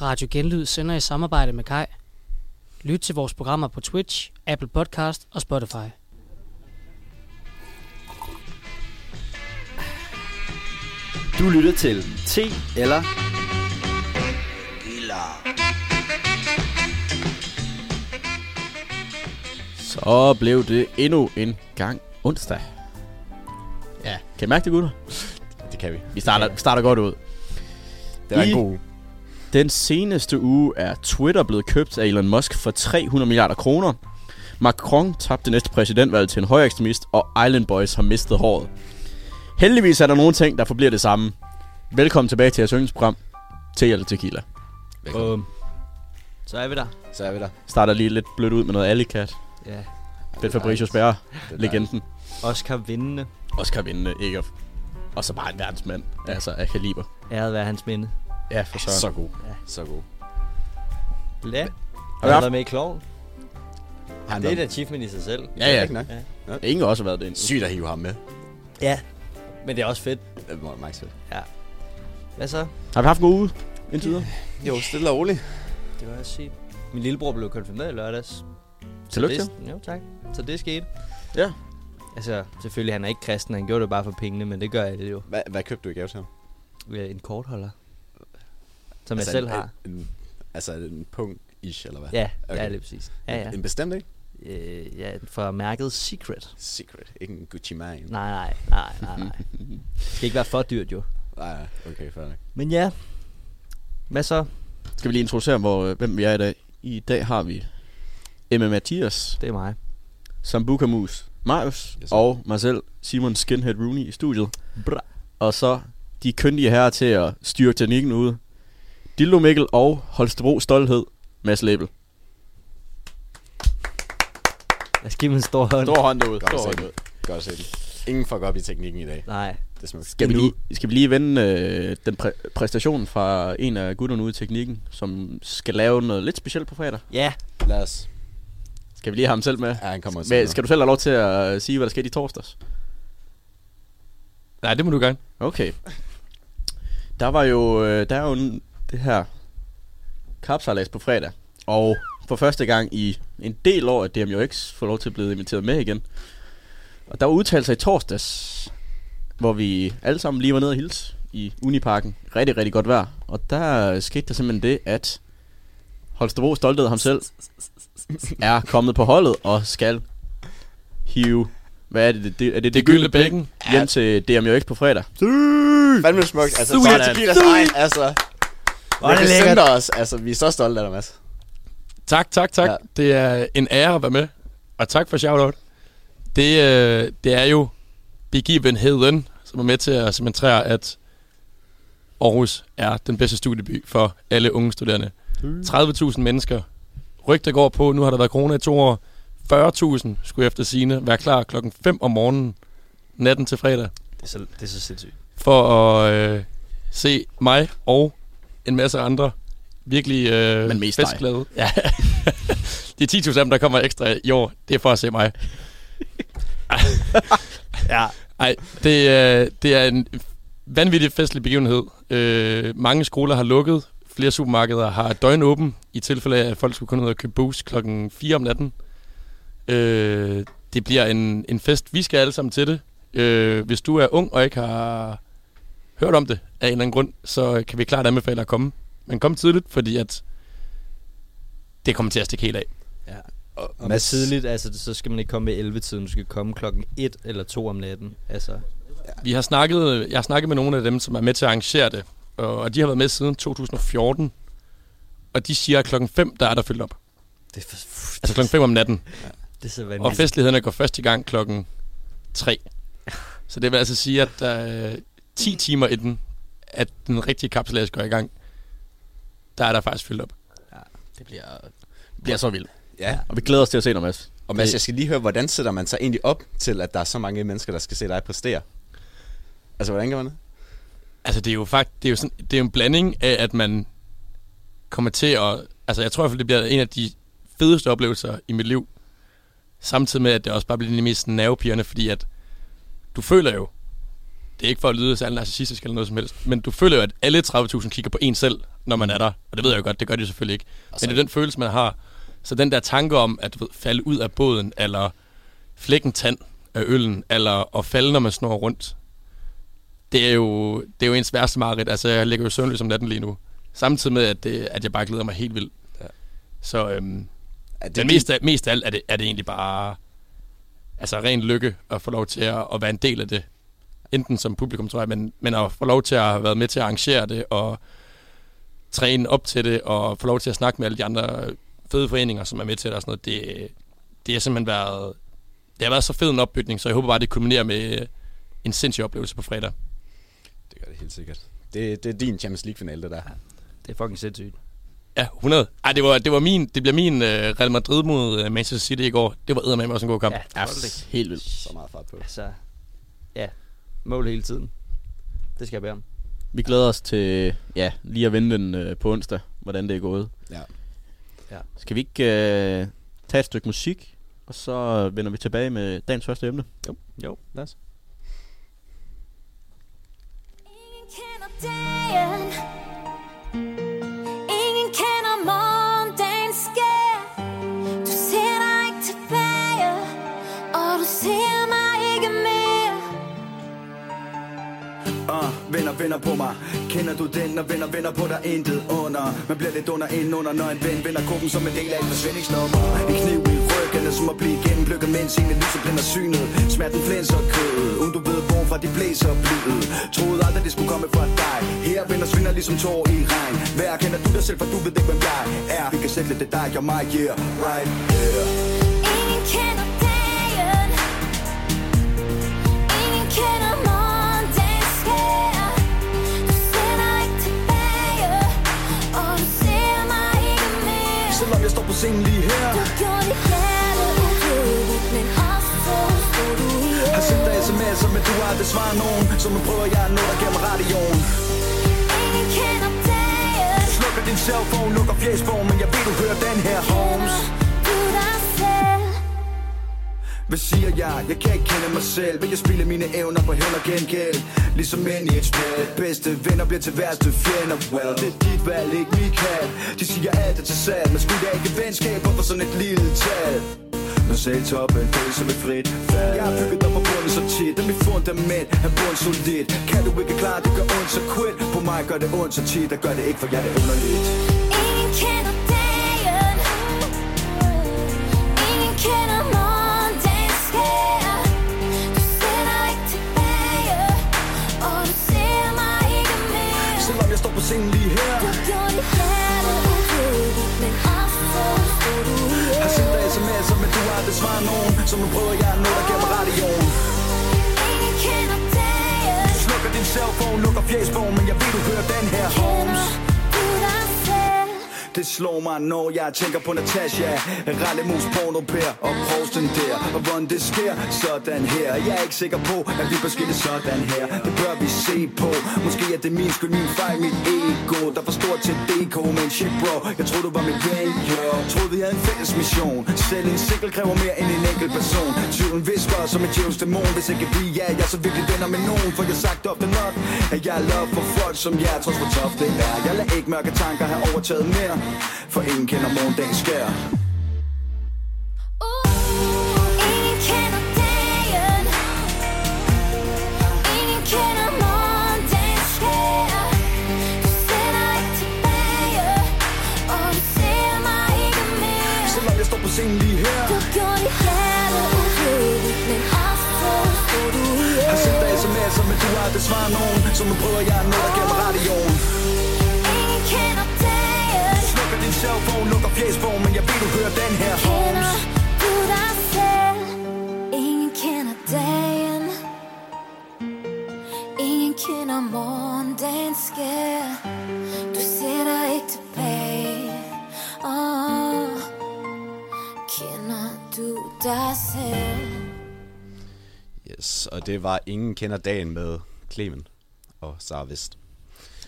Radio Genlyd sender i samarbejde med Kai. Lyt til vores programmer på Twitch, Apple Podcast og Spotify. Du lytter til T eller Så blev det endnu en gang onsdag. Ja, kan I mærke det, gutter? Det kan vi. Vi starter, vi starter godt ud. Det var I- en god. Den seneste uge er Twitter blevet købt af Elon Musk for 300 milliarder kroner. Macron tabte næste præsidentvalg til en højere ekstremist, og Island Boys har mistet håret. Heldigvis er der nogle ting, der forbliver det samme. Velkommen tilbage til jeres yndlingsprogram, Te eller Tequila. Bum. Så er vi der. Så er vi der. Starter lige lidt blødt ud med noget Alicat. Ja. Ben Det er legenden. Oscar vindende. Oscar vindende, ikke? Og så bare en verdensmand, altså af kaliber. Æret være hans minde. Ja, for dejligt. Så god. Ja. Så god. Ja. vi Har du været med i Kloven? Han Det er et achievement i sig selv. Ja, ja. Ikke nok. Ja. Ingen har også været det. Sygt at hive ham med. Ja. Men det er også fedt. Det må Max fedt. Hvad så? Har vi haft en god uge indtil videre? Jo, stille og roligt. Det var også sige. Min lillebror blev konfirmeret i lørdags. Tillykke til. det, Jo, tak. Så det skete. Ja. Altså, selvfølgelig, han er ikke kristen. Han gjorde det bare for pengene, men det gør jeg det jo. Hvad, hvad købte du i gave til ham? En kortholder. Som altså jeg selv en, har. En, altså en punkt ish, eller hvad? Ja, Okay. ja, lige præcis. Ja, ja. En bestemt, ikke? Øh, ja, fra mærket Secret. Secret. Ikke en Gucci Mane. Nej, nej, nej, nej, nej. Det skal ikke være for dyrt, jo. Nej, okay, fair. Men ja. Hvad så? Skal vi lige introducere, hvor, øh, hvem vi er i dag? I dag har vi Emma Mathias, Det er mig. Sambuca Mus, Marius Yes, og mig selv, Simon Skinhead Rooney i studiet. Bra. Og så de køndige herrer til at styre teknikken ude. Dildo Mikkel og Holstebro Stolthed, Mads Label. Lad os give mig en stor hånd. Stor hånd derude. Godt Stor at hånd se derude. den. Godt at se den. Ingen fuck op i teknikken i dag. Nej. Det smukt. Skal vi, lige, skal vi lige vende øh, den præ- præstation fra en af gutterne ude i teknikken, som skal lave noget lidt specielt på fredag? Ja. Lad os. Skal vi lige have ham selv med? Ja, han kommer Men, skal du selv have lov til at øh, sige, hvad der skete i torsdags? Nej, det må du gerne. Okay. Der var jo, øh, der er jo en, det her kapsejlads på fredag. Og for første gang i en del år, at DMJX får lov til at blive inviteret med igen. Og der var udtalelser i torsdags, hvor vi alle sammen lige var nede og hilse i Uniparken. Rigtig, rigtig godt vejr. Og der skete der simpelthen det, at Holstebro Stolthed ham selv er kommet på holdet og skal hive, hvad er det, det, det er det, det, Det gyldne bækken. hjem til DMJX på fredag. Fandme smukt. Altså, tequilas egen. Altså, Hvor det lækkert. os. Altså, vi er så stolte af dig, Mads. Tak, tak, tak. Ja. Ja. Det er en ære at være med. Og tak for shoutout. Det, øh, det er jo begivenheden, som er med til at cementere, at Aarhus er den bedste studieby for alle unge studerende. 30.000 mennesker. Rygter går på, nu har der været corona i to år. 40.000 skulle efter sine være klar klokken 5 om morgenen, natten til fredag, Det er så, det er så sindssygt. for at øh, se mig og en masse andre virkelig øh, Men mest festglade. Ja. De 10.000 af dem, der kommer ekstra i år, det er for at se mig. Ja. Nej, det, øh, det er en vanvittig festlig begivenhed. Øh, mange skoler har lukket. Flere supermarkeder har døgnåben, i tilfælde af, at folk skulle kunne ud og købe boost klokken 4 om natten. Øh, det bliver en, en fest. Vi skal alle sammen til det. Øh, hvis du er ung og ikke har hørt om det af en eller anden grund, så kan vi klart anbefale at komme. Men kom tidligt, fordi at det kommer til at stikke helt af. Og, Og med tidligt, altså, så skal man ikke komme ved 11-tiden. Du skal komme klokken 1 eller 2 om natten. Altså, Vi har snakket, jeg har snakket med nogle af dem, som er med til at arrangere det, og og de har været med siden 2014. Og de siger, at klokken 5, der er der fyldt op. det er, for, Altså klokken 5 om natten. det er så Og vanvittigt. festlighederne går først i gang klokken 3. Så det vil altså sige, at der er 10 timer inden, at den rigtige kapselads går i gang, der er der faktisk fyldt op. Det bliver, det bliver så vildt. Ja. Og vi glæder os til at se dig, Mads. Og Mads, jeg skal lige høre, hvordan sætter man sig egentlig op til, at der er så mange mennesker, der skal se dig præstere? Altså, hvordan gør man det? Altså det er jo faktisk, det er jo, sådan, det er en blanding af, at man kommer til at, altså jeg tror i hvert fald, det bliver en af de fedeste oplevelser i mit liv, samtidig med, at det også bare bliver de mest nervepirrende, fordi at du føler jo det er ikke for at lyde særlig narcissistisk eller noget som helst, men du føler jo, at alle 30.000 kigger på en selv, når man er der. Og det ved jeg jo godt, det gør de selvfølgelig ikke. Men det er den følelse, man har. Så den der tanke om at ved, falde ud af båden, eller flække en tand af øllen, eller at falde, når man snor rundt, det er jo, det er jo ens værste mareridt. Altså, jeg ligger jo søvnløs om natten lige nu. Samtidig med, at, det, at jeg bare glæder mig helt vildt. Ja. Så øhm, Er det men mest af, mest af alt er det, er det egentlig bare altså ren lykke at få lov til at, at være en del af det. Enten som publikum, tror jeg, men, men at få lov til at have været med til at arrangere det, og træne op til det, og få lov til at snakke med alle de andre fede foreninger, som er med til det og sådan noget, det, det har simpelthen været, det har været så fed en opbygning, så jeg håber bare, det kulminerer med en sindssyg oplevelse på fredag. Det gør det helt sikkert. Det, det er din Champions League-finale, det der. Det er fucking sindssygt. Ja, 100. Ej, det, var, det, var min, det bliver min uh, Real Madrid mod uh, Manchester City i går. Det var eddermame også en god kamp. Ja, Ja, totally. helt vildt. Så meget fart på. Altså, ja, mål hele tiden. Det skal jeg bære om. Vi glæder os til ja, lige at vende den øh, på onsdag, hvordan det er gået. Ja. Ja. Skal vi ikke øh, tage et stykke musik, og så vender vi tilbage med dagens første emne? Jo, lad os. Ingen kender dagen vender på mig. Kender du den, når vender, vender på dig intet under. Man bliver lidt under ind under, når en ven vender gruppen som en del af et forsvindingsnummer. En kniv i ryggen er som at blive gennemplukket Mens ingen lyset blænder synet. Smerten flænser kødet Uden du ved hvorfra de blæser blivet Troede aldrig det skulle komme fra dig. Her vender svinder ligesom tår i regn. Hver kender du dig selv, for du ved ikke hvem jeg er. Vi kan sætte lidt det dig og mig, yeah, right, yeah Scenen lige her. Du gjorde dit hjerte udødeligt Men også så stod du Har sendt dig ihjel sms'er, men du har aldrig svaret nogen Så nu prøver jeg at nå dig gennem radioen Ingen kender dagen. Slukker din cellphone, lukker fjesbogen Men jeg ved du hører den her, Holmes hvad siger jeg? Jeg kan ikke kende mig selv Vil jeg spille mine evner på hænder gengæld. Ligesom ind i et spil. Bedste venner bliver til værste fjender. Well, det er dit valg, ikke mit kald De siger alt er til salg Men skulle jeg ikke venskab for sådan et lille tal? Når selv toppen føles som et frit fald. Jeg har bygget op på bunden så tit Og mit fundament er bund solidt. Kan du ikke klare det gør ondt så quit. På mig gør det ondt så tit Og gør det ikke for jeg er det underligt. Scenen lige her Du gjorde dit hjerte udødeligt Men også så stod du Har sendt dig sms'er, men du har aldrig svaret nogen Så nu prøver jeg at nå dig gennem radioen Ingen kender dagen Slukker din cellphone, lukker fjesbogen Men jeg ved du hører den her, Holmes det slår mig, når jeg tænker på Natasha. Rallemus, porno, Per og prosten der. Og hvordan det sker, sådan her. Jeg er ikke sikker på, at vi bør skille sådan her. Det bør vi se på. Måske er det min skyld, min fejl, mit ego Der var stort til DK, men shit bro Jeg troede du var mit ven, yo. Troede vi havde en fælles mission. Selv en sikkel kræver mere end en enkelt person. Tvivlen visker som en djævels dæmon. Hvis ikke vi er, jeg er så virkelig venner med nogen. For jeg har sagt ofte nok At jeg er love for folk som jeg Trods hvor tough det er. Jeg lader ikke mørke tanker have overtaget mere. For ingen kender morgendagens skær på scenen lige her. Du gjorde dit hjerte udødeligt Men også så stod du Har sendt dig sms'er, men du har aldrig svaret nogen Så nu prøver jeg at nå fjesbogen Men jeg ved du hører den her, Holmes Kender du dig selv Ingen kender dagen Ingen kender morgendagen sker Du ser dig ikke tilbage oh. Kender du dig selv Yes, og det var Ingen kender dagen med Clemen og Sara Vest.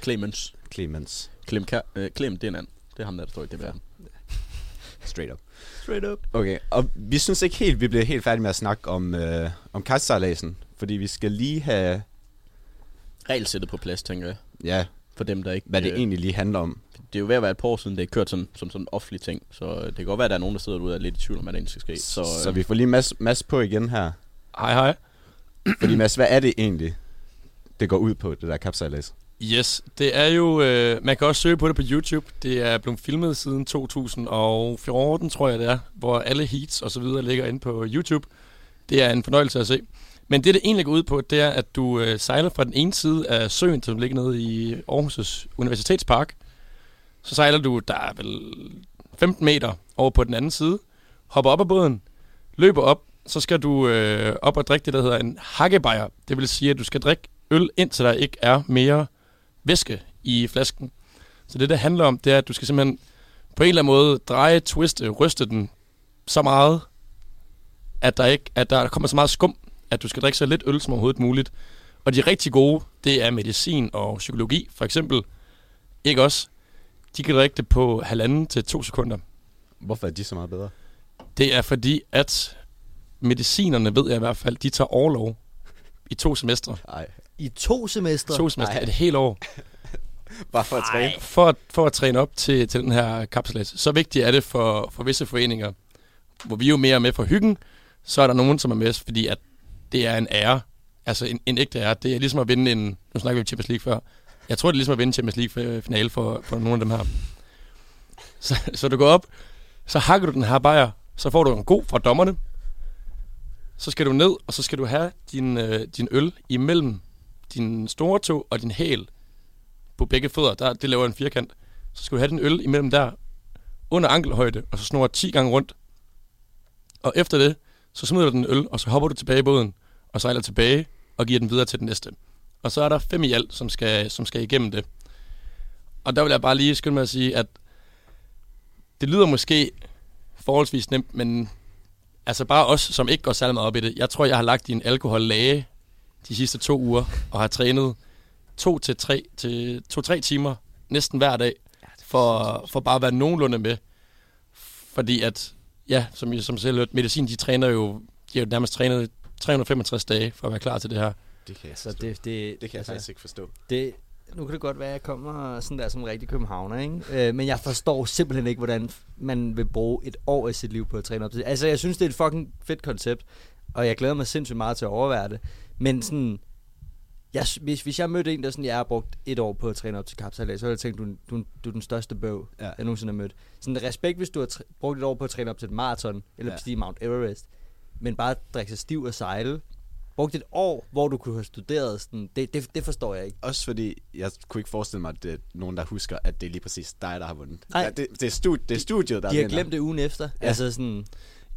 Clemens. Clemens. Clem, Ka- øh, Clem, det er en anden. Det er ham, der står i det der. Straight up. Straight up. Okay, og vi synes ikke helt, vi bliver helt færdige med at snakke om, øh, om kastsejladsen, fordi vi skal lige have regelsættet på plads, tænker jeg. Ja, For dem, der ikke... hvad det øh, egentlig lige handler om. Det er jo ved at være et par år siden, det er kørt sådan, som sådan en offentlig ting. Så øh, det kan godt være, at der er nogen, der sidder derude og er lidt i tvivl om, hvad der egentlig skal ske. Så, Så, øh, så vi får lige Mads, Mads på igen her. Hej hej. Fordi Mads, hvad er det egentlig, det går ud på, det der kapsejlads? Yes, det er jo, øh, man kan også søge på det på YouTube. Det er blevet filmet siden 2014, tror jeg det er, hvor alle heats og så videre ligger inde på YouTube. Det er en fornøjelse at se. Men det, det egentlig går ud på, det er, at du øh, sejler fra den ene side af søen, som ligger nede i Aarhus' Universitetspark. Så sejler du, der er vel 15 meter over på den anden side, hopper op af båden, løber op, så skal du øh, op og drikke det, der hedder en hakkebajer. Det vil sige, at du skal drikke øl, indtil der ikke er mere væske i flasken. Så det, det handler om, det er, at du skal simpelthen på en eller anden måde dreje, twiste, ryste den så meget, at der, ikke, at der kommer så meget skum, at du skal drikke så lidt øl som overhovedet muligt. Og de rigtig gode, det er medicin og psykologi, for eksempel. Ikke også? De kan drikke det på halvanden til to sekunder. Hvorfor er de så meget bedre? Det er fordi, at medicinerne, ved jeg i hvert fald, de tager overlov i to semestre. Nej, I to semestre? To semestre, Nej. et helt år. bare for at træne. For, at- for at træne op til, til den her kapslæs. Så vigtigt er det for, for visse foreninger, hvor vi er jo mere med for hyggen, så er der nogen, som er med, fordi at det er en ære. Altså en, en ægte ære. Det er ligesom at vinde en... Nu snakker vi om Champions League før. Jeg tror, det er ligesom at vinde Champions League-finale for, for nogle af dem her. Så, så du går op, så hakker du den her bajer, så får du en god fra dommerne. Så skal du ned, og så skal du have din, øh, din øl imellem din store tog og din hæl på begge fødder. Der, det laver en firkant. Så skal du have den øl imellem der, under ankelhøjde, og så snor 10 gange rundt. Og efter det, så smider du den øl, og så hopper du tilbage i båden, og sejler tilbage, og giver den videre til den næste. Og så er der fem i alt, som skal, som skal igennem det. Og der vil jeg bare lige skynde mig at sige, at det lyder måske forholdsvis nemt, men altså bare os, som ikke går særlig meget op i det. Jeg tror, jeg har lagt i en alkohollage de sidste to uger, og har trænet to til tre, til to-tre timer næsten hver dag, for, for bare at være nogenlunde med. Fordi at, ja, som jeg som selv hørte, medicin, de træner jo, de har jo nærmest trænet 365 dage for at være klar til det her. Det kan jeg, Så forstå. det, det, det kan jeg altså, faktisk ikke forstå. Det, nu kan det godt være, at jeg kommer sådan der som en rigtig københavner, ikke? Øh, men jeg forstår simpelthen ikke, hvordan man vil bruge et år af sit liv på at træne op til. Altså, jeg synes, det er et fucking fedt koncept, og jeg glæder mig sindssygt meget til at overvære det. Men sådan, jeg, hvis, hvis jeg mødte en, der sådan, jeg har brugt et år på at træne op til kapsalat, så ville jeg tænkt, du, er- du, du er den største bøv, Ja. jeg nogensinde har mødt. Sådan respekt, hvis du har tr- brugt et år på at træne op til et maraton, eller Ja. bestige Mount Everest, men bare drikke sig stiv og sejle. Brugt et år, hvor du kunne have studeret, sådan, det, det, det forstår jeg ikke. Også fordi, jeg kunne ikke forestille mig, at det er nogen, der husker, at det er lige præcis dig, der har vundet. Nej. Ja, det, det, er stud, det er studiet, der De har vinder. glemt det ugen efter. Ja. Altså sådan,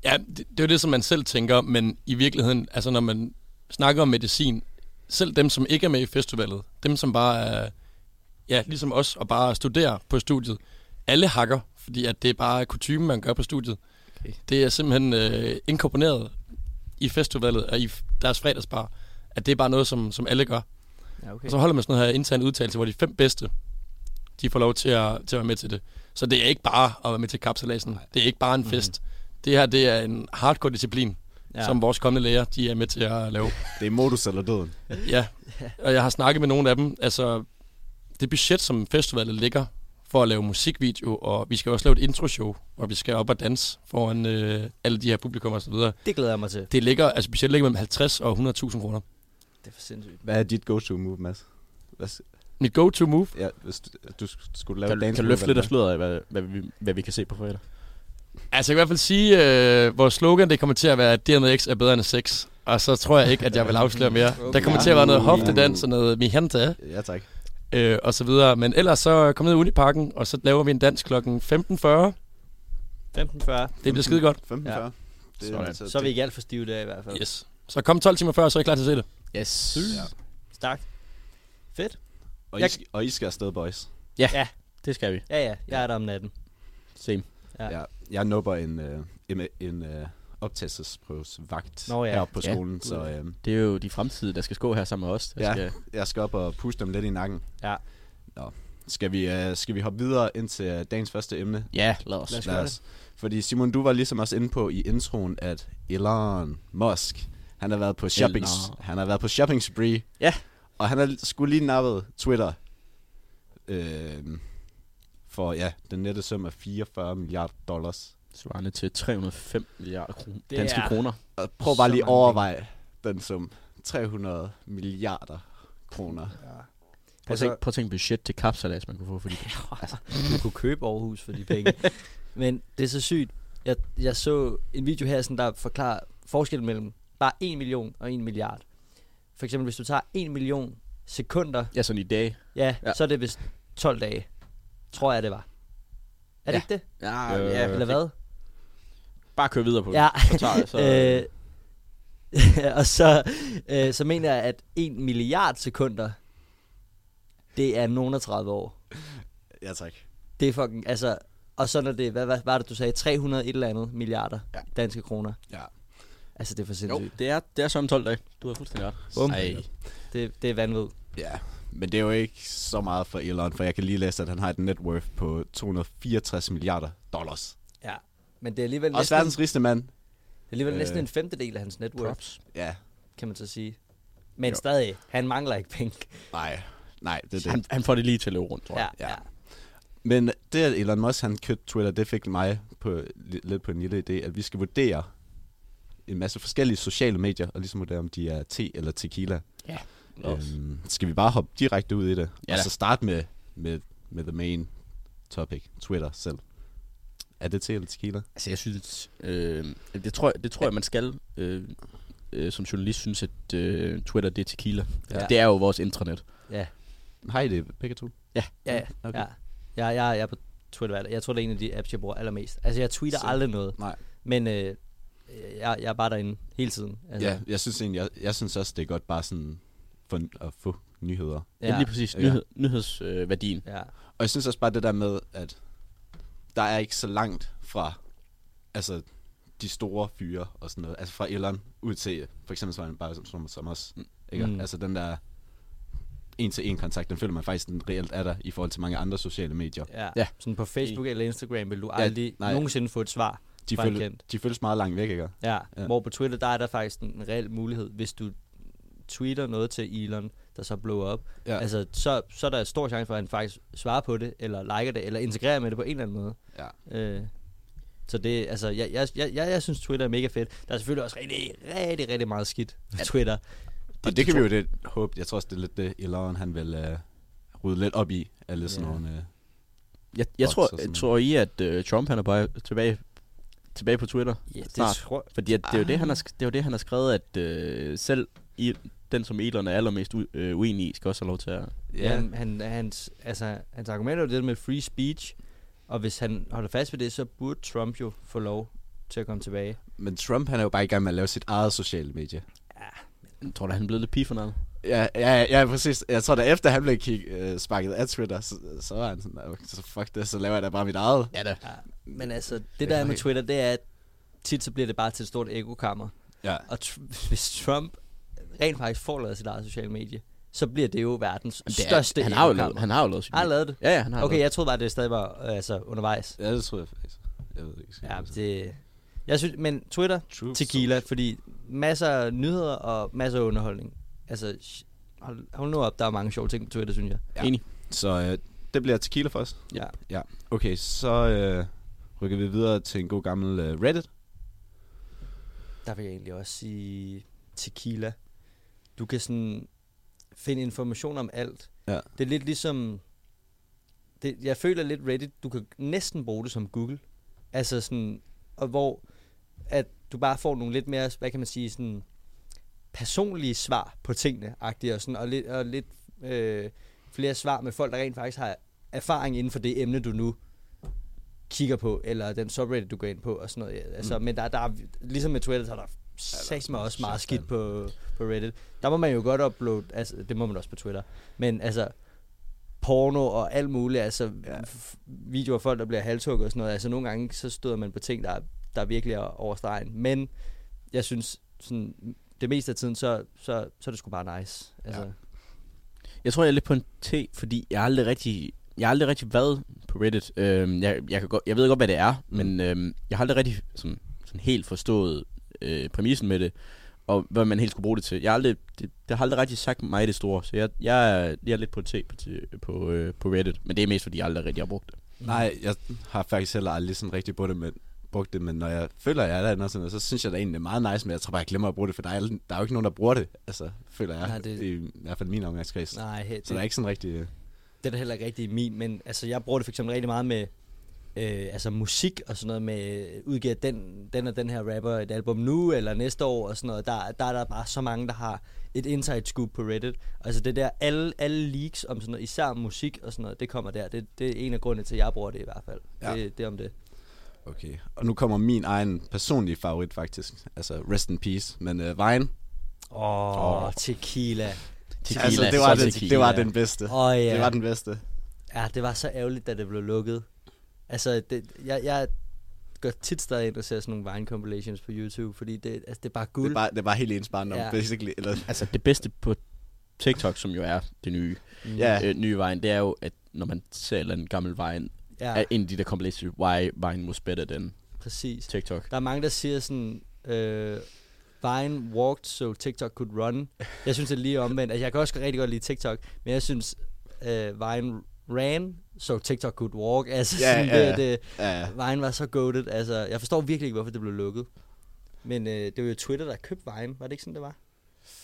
Ja, det, det er jo det, som man selv tænker, men i virkeligheden, altså når man snakker om medicin, selv dem, som ikke er med i festivalet, dem, som bare er, ja, ligesom os, og bare studerer på studiet, alle hakker, fordi at det er bare kutumen, man gør på studiet. Okay. Det er simpelthen øh, inkorporeret i festivalet og i deres fredagsbar, at det er bare noget, som, som alle gør. ja, okay. Og så holder man sådan noget her intern udtalelse, hvor de fem bedste, de får lov til at, til at være med til det. Så det er ikke bare at være med til kapsalasen. Det er ikke bare en fest. Det her, det er en hardcore disciplin, ja. som vores kommende læger, de er med til at lave. Det er modus eller døden. Ja, og jeg har snakket med nogle af dem. Altså, det budget, som festivalet ligger for at lave musikvideo, og vi skal også lave et introshow, hvor vi skal op og danse foran øh, alle de her publikummer og så videre. Det glæder jeg mig til. Det ligger, altså budgettet ligger mellem 50 og 100.000 kroner. Det er for sindssygt. Hvad er dit go-to move, Mads? Hvad, s- Mit go-to move, ja, hvis du, du skulle lave Kan, dance kan du løfte lidt af sløret af, hvad, hvad, vi, hvad vi kan se på fredag? Altså, jeg kan i hvert fald sige, øh, vores slogan, det kommer til at være, at DMX er bedre end sex. Og så tror jeg ikke, at jeg vil afsløre mere. Der kommer til at være noget hoftedans og noget mihante hvad? Ja, tak. øh, og så videre. Men ellers så kom ned i Uniparken, og så laver vi en dans klokken 15.40. 15.40. Det bliver skide godt. 15 Ja. ja. Det, Sådan. altså, Så er vi ikke alt for stive der i hvert fald. Yes. Så kom 12 timer før, så er jeg klar til at se det. Yes. Ja. Stærkt. Fedt. Og, I, Jeg- skal- og I skal afsted, boys. Det skal vi. Ja, ja. Jeg er der om natten. Same. Ja. Ja. Jeg nubber en, øh, en, en øh, optagelsesprøvesvagt Nå ja. heroppe på Ja. skolen, så øh, Det er jo de fremtidige, der skal skå her sammen med os. Der Ja. skal, jeg skal op og puste dem lidt i nakken. Ja. Nå. Skal vi, øh, skal vi hoppe videre ind til øh, dagens første emne? ja, lad os. Lad os gøre det. Fordi Simon, du var ligesom også inde på i introen, at Elon Musk, han har været på shopping, Elon. han har været på shopping spree. Ja. Og han har skulle lige nappet Twitter øh, for ja, den nette sum af 44 milliarder dollars. Svarende til 305 milliarder. Det Danske er- kroner. Og prøv bare lige at overveje den sum. 300 milliarder kroner. Prøv at tænke, prøv at tænke budget til kapsalas, man kunne få for de penge. Altså, du kunne købe Aarhus for de penge. Men det er så sygt. Jeg, jeg så en video her, sådan, der forklarer forskellen mellem bare 1 million og 1 milliard. For eksempel, hvis du tager 1 million sekunder, Ja, sådan i dag. ja, Ja. ja. så er det vist 12 dage. Tror jeg, det var. Er det Ja. ikke det? Ja, Øh, ja. Eller hvad? Bare kør videre på det. Ja. Så tager jeg, så... øh, og så, øh, så mener jeg, at 1 milliard sekunder, det er nogen af 30 år. Ja, tak. Det er fucking, altså, og så når det, hvad, hvad var det, du sagde, 300 et eller andet milliarder Ja. danske kroner. Ja. Altså, det er for Jo, sindssygt. det er, det er som 12 dage. Du har fuldstændig ret. Bum. Ej. Det, det er vanvittigt. Ja, men det er jo ikke så meget for Elon, for jeg kan lige læse, at han har et net worth på 264 milliarder dollars. Ja. Men det er alligevel Også næsten, verdens rigeste mand. det er alligevel Øh. næsten en femtedel af hans net worth, Props. Ja, kan man så sige. Men Jo. stadig, han mangler ikke penge. nej, nej, det er det. Han, han får det lige til at løbe rundt, tror jeg. Ja, ja. ja. Men det, at Elon Musk han købte Twitter, det fik mig på, li- lidt på en lille idé, at vi skal vurdere en masse forskellige sociale medier, og ligesom vurdere, om de er te eller tequila. Ja. Øhm, skal vi bare hoppe direkte ud i det? Ja og så starte med, med, med the main topic, Twitter selv. Er det te eller tequila? Altså, jeg synes, øh, det tror jeg, det tror jeg man skal øh, øh, som journalist synes, at øh, Twitter det er tequila. Ja. Ja. Det er jo vores intranet. ja. Har I det begge to? Ja, ja. Okay. Okay. ja. Jeg, jeg, jeg er på Twitter. Jeg tror, det er en af de apps, jeg bruger allermest. Altså, jeg tweeter Så- aldrig noget. Nej. Men øh, jeg, jeg er bare derinde hele tiden. Altså, Ja, jeg synes egentlig, jeg, jeg synes også, det er godt bare sådan for at få nyheder. Ja. ja lige præcis. Ja. Nyhed, nyhedsværdien. Øh. Ja. Og jeg synes også bare det der med, at der er ikke så langt fra altså, de store fyre og sådan noget. Altså fra Elon ud til, for eksempel så er han bare som, som, som os. Ikke? Mm. Mm. Altså den der en til en kontakt, den føler man faktisk den reelt er der i forhold til mange andre sociale medier. Ja. Ja. ja. Sådan på Facebook eller Instagram vil du aldrig nej. ja, nogensinde få et svar De, føl, de føles meget langt væk, ikke? Ja. Ja. ja. Hvor på Twitter, der er der faktisk en reel mulighed, hvis du tweeter noget til Elon, der så blower op. Ja. Ja. Altså, så, så er der stor chance for, at han faktisk svarer på det, eller liker det, eller integrerer med det på en eller anden måde. Ja. Øh, så det, altså, jeg, jeg, jeg, jeg, jeg synes, Twitter er mega fedt. Der er selvfølgelig også rigtig, rigtig, rigtig meget skidt på Twitter. Og det kan vi jo det håbe. Jeg tror også, det er lidt det, Elon han vil uh, rydde lidt op i. Alle sådan Ja. nogle... Uh, Jeg, jeg tror, sådan tror I, at øh, Trump han er bare tilbage, tilbage på Twitter Ja, det snart. tror Fordi at det, er jo det, han har, sk- det er jo det, han har skrevet, at øh, selv i, den, som Elon er allermest u, øh, uenig i, skal også have lov til at... Ja. Han, han, hans, altså, hans argument er jo det med free speech, og hvis han holder fast ved det, så burde Trump jo få lov til at komme tilbage. men Trump han er jo bare i gang med at lave sit eget sociale medie. Jeg tror da, han er blevet lidt pige for noget. Ja, ja, ja, præcis. Jeg tror da efter han blev kig, øh, sparket af Twitter, så, så var han sådan, så fuck det, så laver jeg da bare mit eget. Ja da. Ja. Men altså, det der er med Twitter, det er, at tit så bliver det bare til et stort ekokammer. Ja. Og tr- hvis Trump rent faktisk får lavet sit eget sociale medie, så bliver det jo verdens Det er- største han har jo lavet, han har jo lavet sit Har han lavet det? Ja, ja, han har Okay, lavet. jeg troede bare, det stadig var øh, altså, undervejs. Ja, det tror jeg faktisk. Jeg ved ikke. Ja, det... Jeg synes, men Twitter, True. tequila, fordi masser af nyheder og masser af underholdning. Altså, hold, hold nu op, der er mange sjove ting på Twitter, synes jeg. Ja. Enig. Så øh, det bliver tequila for os. Ja. Ja. Okay, så øh, rykker vi videre til en god gammel øh, Reddit. Der vil jeg egentlig også sige tequila. Du kan sådan finde information om alt. Ja. Det er lidt ligesom... Det, jeg føler lidt Reddit, du kan næsten bruge det som Google. Altså sådan... Og hvor at du bare får nogle lidt mere, hvad kan man sige, sådan personlige svar på tingene, agtigt, og, sådan, og lidt, og lidt øh, flere svar med folk, der rent faktisk har erfaring inden for det emne, du nu kigger på, eller den subreddit, du går ind på, og sådan noget. Altså, mm. Men der, der er, ligesom med Twitter, så er der sagt mig også meget skidt på, på Reddit. Der må man jo godt uploade, altså det må man også på Twitter, men altså porno og alt muligt, altså ja. videoer af folk, der bliver halshugget og sådan noget, altså nogle gange, så støder man på ting, der, er- der er virkelig er over stregen. Men jeg synes, sådan, det meste af tiden, så, så, så er det sgu bare nice. Altså, ja. Jeg tror, jeg er lidt på en T, fordi jeg har aldrig rigtig, jeg har aldrig rigtig været på Reddit. Øhm, jeg, jeg, kan godt, jeg ved godt, hvad det er, mm. men øhm, jeg har aldrig rigtig sådan, sådan helt forstået øh, præmissen med det. og hvad man helt skulle bruge det til. Jeg har aldrig, det, det har aldrig rigtig sagt mig det store, så jeg, jeg, er, jeg er lidt på te på, te- på, øh, på Reddit, men det er mest fordi jeg aldrig rigtig har brugt det. Nej, jeg har faktisk heller aldrig sådan rigtig brugt det, men, brugt det, men når jeg føler, at jeg er der, og sådan, så synes jeg da egentlig, det er meget nice, men jeg tror bare, jeg glemmer at bruge det, for der er, der er jo ikke nogen, der bruger det, altså, føler jeg, Nej, det... i, i hvert fald min omgangskreds. Nej, he- Så der er ikke sådan rigtig... øh, Det er da heller ikke rigtig min, men altså, jeg bruger det for eksempel rigtig meget med øh, altså musik og sådan noget med, øh, udgiver den, den og den her rapper et album nu eller næste år og sådan noget. Der, der er der bare så mange, der har et inside scoop på Reddit. Altså det der, alle, alle leaks om sådan noget, især musik og sådan noget, det kommer der. Det, det er en af grundene til, at jeg bruger det i hvert fald. Ja. Det, det er om det. Okay. Og nu kommer min egen personlige favorit faktisk. Altså, rest in peace. Men uh, Vine, Åh, oh, tequila. Tequila, altså, det var, den, tequila. det var den bedste. Oh, ja. Det var den bedste. Ja, det var så ærgerligt, da det blev lukket. Altså, det, jeg, jeg går tit stadig ind og ser sådan nogle Vine compilations på YouTube, fordi det, altså, det er bare Det guld. er bare, det er bare helt ens barndom, Ja. basically. Eller, Altså det bedste på TikTok, som jo er det nye, Mm. ja, øh, nye vejen, det er jo, at når man ser en anden gammel vejen, ja, er en af de der compilations, why Vine was better than præcis. TikTok. Der er mange, der siger sådan, øh, Vine walked, so TikTok could run. Jeg synes, det er lige omvendt. Altså, jeg kan også rigtig godt lide TikTok, men jeg synes, øh, Vine ran, so TikTok could walk. Altså, Ja, sådan, ja. Det, det, ja. Vine var så goated. Altså, jeg forstår virkelig ikke, hvorfor det blev lukket. Men øh, det var jo Twitter, der købte Vine. Var det ikke sådan, det var?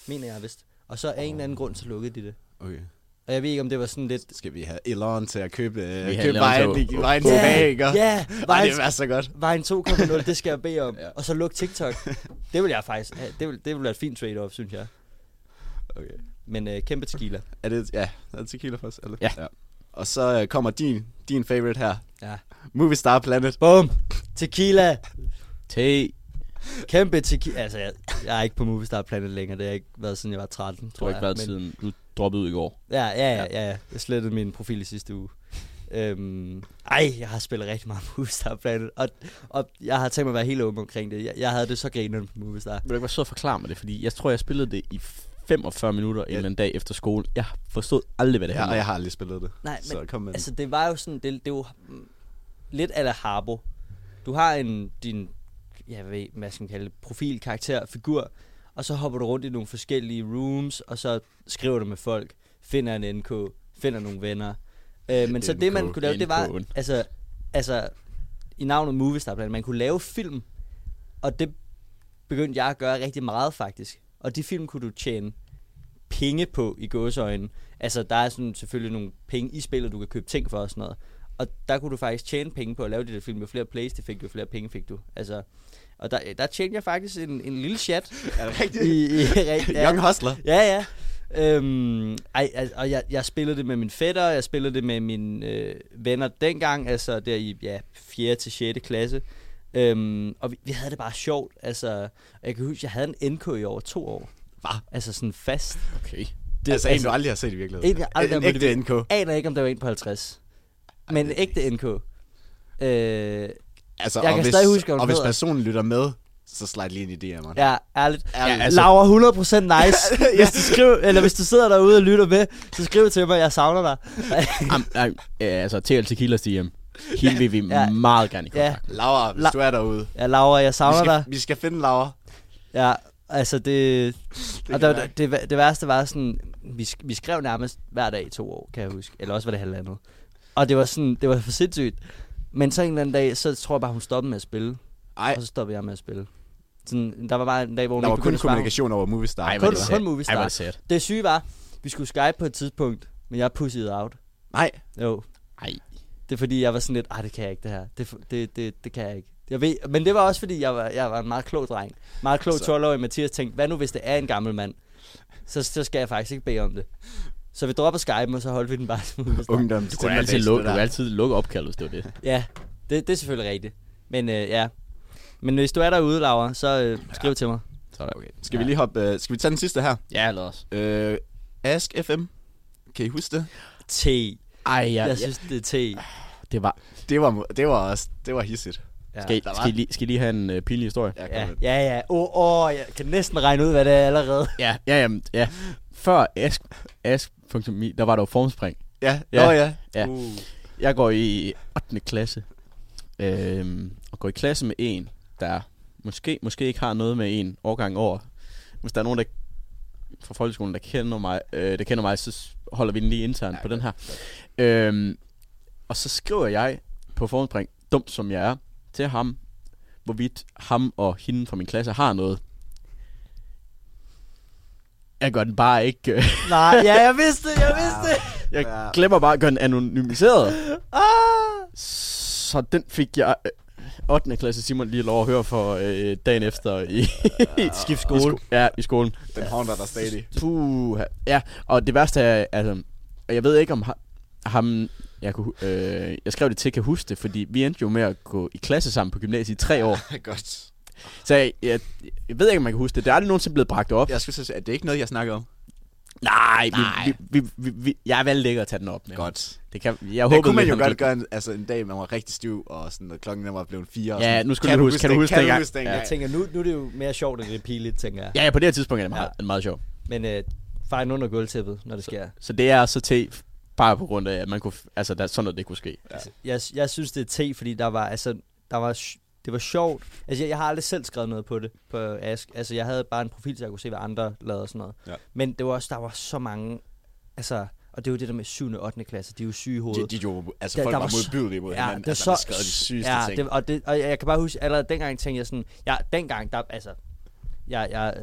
Mener jeg vist. Og så af en eller anden grund, så lukkede de det. Okay. Og jeg ved ikke, om det var sådan lidt... Skal vi have Elon til at købe, øh, Vi købe Vine, til- Vine tilbage, ikke? Ja, Ej, Vine, det var så godt. Vine 2.0, det skal jeg bede om. Ja. Og så luk TikTok. Det vil jeg faktisk have. Det vil, det vil være et fint trade-off, synes jeg. Okay. Men øh, kæmpe tequila. Er det, ja, er det tequila først? Eller? Ja. ja. Og så øh, kommer din, din favorite her. Ja. Movie Star Planet. Bum! Tequila! Te. Kæmpe tequila. Altså, jeg, jeg er ikke på Movistar Planet længere. Det har ikke været, siden jeg var 13, Du tror har jeg. ikke været Men- siden, du droppede ud i går. Ja, ja, ja, ja, ja. Jeg slettede min profil i sidste uge. Øhm, ej, jeg har spillet rigtig meget Movistar Planet, og, og jeg har tænkt mig at være helt åben omkring det. Jeg, jeg havde det så grineren på Movistar. Vil du ikke være sød at forklare mig det? Fordi jeg tror, jeg spillede det i 45 minutter en Ja. eller anden dag efter skole. Jeg forstod aldrig, hvad det Ja, handlede og jeg har aldrig spillet det. Nej, Så men kom med altså, det var jo sådan, det, det var mm, lidt af Harbo. Du har en, din, jeg ved, hvad skal man kalde det, profil, karakter, figur, og så hopper du rundt i nogle forskellige rooms, og så skriver du med folk, finder en NK, finder nogle venner. Øh, men så det, man kunne lave, det var, altså, altså, i navnet Movistar, blandt andet, man kunne lave film, og det begyndte jeg at gøre rigtig meget, faktisk. Og de film kunne du tjene penge på i gåseøjne. Altså, der er sådan selvfølgelig nogle penge i spillet, du kan købe ting for og sådan noget. Og der kunne du faktisk tjene penge på at lave de der film. Jo flere plays det fik, jo flere penge fik du. Altså, og der, der tjente jeg faktisk en, en lille chat. Er det rigtigt? I, i, ja, Young Hustler. Ja, ja. Øhm, ej, al- og jeg, jeg spillede det med min fætter, jeg spillede det med mine øh, venner dengang, altså der i ja, 4. til 6. klasse. Øhm, og vi, vi havde det bare sjovt. Altså, jeg kan huske, jeg havde en NK i over to år. Hvad? Altså sådan fast. Okay. Det, altså, en, du aldrig har set i virkeligheden. En, jeg aldrig en har ægte NK. aner ikke, om der var en på 50. Men det- ægte NK. Øh, Altså, Jeg og kan hvis, stadig huske, Og hvis personen lytter med, så slide lige ind i DM'erne. ja, ærligt. Ja, Ja, altså- Laura 100% nice. hvis, du skriver, eller hvis du sidder derude og lytter med, så skriv til mig, jeg savner dig. Am, am, ja, altså, TL Tequila DM. Hende vil vi Ja. meget gerne i Ja. kontakt. Laura, hvis La- du er derude. ja, Laura, jeg Vi savner dig. skal, vi skal finde Laura. Ja, altså det... Det og det, det, det værste var sådan... Vi, sk- vi skrev nærmest hver dag i to år, kan jeg huske. Eller også var det halvandet. Og det var sådan... Det var for sindssygt. Men så en eller anden dag, så tror jeg bare, hun stoppede med at spille. Ej, Og så stoppede jeg med at spille. Sådan, der var bare en dag, hvor hun der var ikke kun at svare. kommunikation over Movistar. Ej, Kun- er kun. Movistar. Ej, det. Det syge var, vi skulle skype på et tidspunkt, men jeg pussede out. Nej, Jo. Ej. Det er fordi, jeg var sådan lidt, ej, det kan jeg ikke, det her. Det, det, det, det kan jeg ikke. Jeg ved, men det var også fordi, jeg var, jeg var en meget klog dreng. Meget klog Så- 12-årig Mathias tænkte, hvad nu hvis det er en gammel mand? Så, så skal jeg faktisk ikke bede om det. Så vi dropper Skype, og så holdt vi den bare smule. ungdom. Du kunne altid lukke, du kunne altid lukke opkaldet, hvis det var det. Ja, det, det er selvfølgelig rigtigt. Men øh, ja. Men hvis du er derude, Laura, så øh, skriv ja. til mig. Så, Okay. Skal vi lige hoppe, uh, skal vi tage den sidste her? ja, lad os. Uh, Ask FM. Kan I huske det? T. Ej, ja, Jeg ja, synes, det er T. det var... Det var, det var også, det var hissigt. Ja. Skal, I, var- skal, I, lige, skal I lige have en uh, pinlig historie? Ja, Ja, ja, ja. Åh, oh, oh, jeg kan næsten regne ud, hvad det er allerede. Ja, ja, jamen, ja. Før ask, ask.me, der var der jo formspring. Ja, Ja. ja. ja. Ja. Uh. Jeg går i 8. klasse, øhm, og går i klasse med en, der måske, måske ikke har noget med en årgang over. hvis der er nogen, der fra folkeskolen, der kender mig, øh, der kender mig, så holder vi den lige internt ja, på den her. Øhm, og så skriver jeg på forhåndsspring, dumt som jeg er, til ham, hvorvidt ham og hende fra min klasse har noget. Jeg gør den bare ikke... Øh, Nej, ja, jeg vidste det, jeg vidste det. jeg glemmer bare at gøre den anonymiseret. Ah! Så den fik jeg øh, 8. klasse Simon lige lov at høre for øh, dagen efter i, Skift i, skole. sko- ja, i skolen. Den håndter der stadig. Puh, ja, og det værste er, altså, jeg ved ikke om ha- ham, jeg, kunne, øh, jeg skrev det til, kan huske det, fordi vi endte jo med at gå i klasse sammen på gymnasiet i tre år. Godt. Så jeg, jeg, jeg ved ikke, om man kan huske det. Det er aldrig nogensinde blevet bragt op. Jeg skulle sige, at det er ikke noget, jeg snakker om. Nej, Nej. Vi, vi, vi, vi, vi, jeg valgte ikke at tage den op med. Godt. Det kan, jeg Det håbede kunne man jo godt gøre en, altså en dag, man var rigtig stiv, og sådan, og klokken var blevet fire. Og Ja, nu skal du huske- kan du huske kan du huske dengang? Jeg tænker, nu, nu er det jo mere sjovt, end det er pinligt, tænker jeg. Ja, ja, på det her tidspunkt er det meget, Ja. ja. meget sjovt. Men øh, fejl under gulvtæppet, når det sker. Så det er så til bare på grund af, at man kunne, altså, der, sådan noget, det kunne ske. Ja. Jeg, jeg synes, det er te, fordi der var, altså, der var, det var sjovt. Altså, jeg, jeg har aldrig selv skrevet noget på det, på Ask. Altså, jeg havde bare en profil, så jeg kunne se, hvad andre lavede og sådan noget. Ja. Men det var også, der var så mange, altså, og det er jo det der med 7. og 8. klasse, de er jo syge i hovedet. De, de jo, altså Der- folk der var var modbydelige mod Ja, hinanden. det altså, så- skrev de sygeste ja, ting. det, og, det, og jeg kan bare huske, allerede dengang tænkte jeg sådan, ja, dengang, der, altså, jeg, jeg,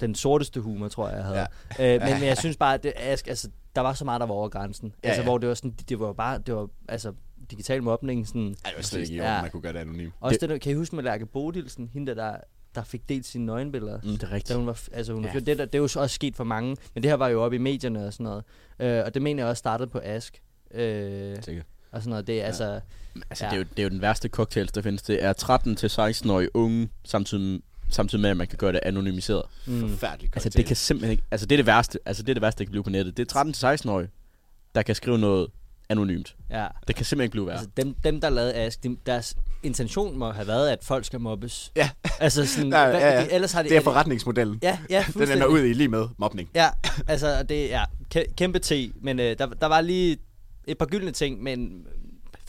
den sorteste humor, tror jeg, jeg havde. Ja. Øh, men, men jeg synes bare, at det, Ask, altså, der var så meget, der var over grænsen. Ja, altså, ja. hvor det var sådan, det var bare, det var, altså, digital mobning, sådan, Ej, det var slet ikke i Ja. orden, man kunne gøre det anonymt. også det, der, kan I huske med Lærke Bodilsen, hende der, der, der fik delt sine nøgenbilleder? Mm, det er Da rigtigt. hun var, altså hun Ja. det, der, det er jo så også sket for mange, men det her var jo oppe i medierne og sådan noget. Øh, og det mener jeg også startede på Ask. Øh, Sikkert. og sådan noget. Det er ja. altså... Altså, Ja. det, er jo, det er jo den værste cocktail, der findes. Det er 13-16-årige unge, samtidig, samtidig med, at man kan gøre det anonymiseret. Mm, Forfærdeligt Altså, det kan simpelthen ikke... Altså, det er det værste, altså, det er det værste, der kan blive på nettet. Det er 13-16-årige, der kan skrive noget anonymt. ja. Det kan simpelthen ikke blive værre. Altså, dem, dem, der lavede Ask, de, deres intention må have været, at folk skal mobbes. Ja. Altså sådan... Ja, ja, ja. De, ellers har de... Det er forretningsmodellen. Ja, ja, Den ender ud i lige med mobning. Ja, altså det ja, kæ- kæmpe T, men øh, der, der var lige et par gyldne ting, men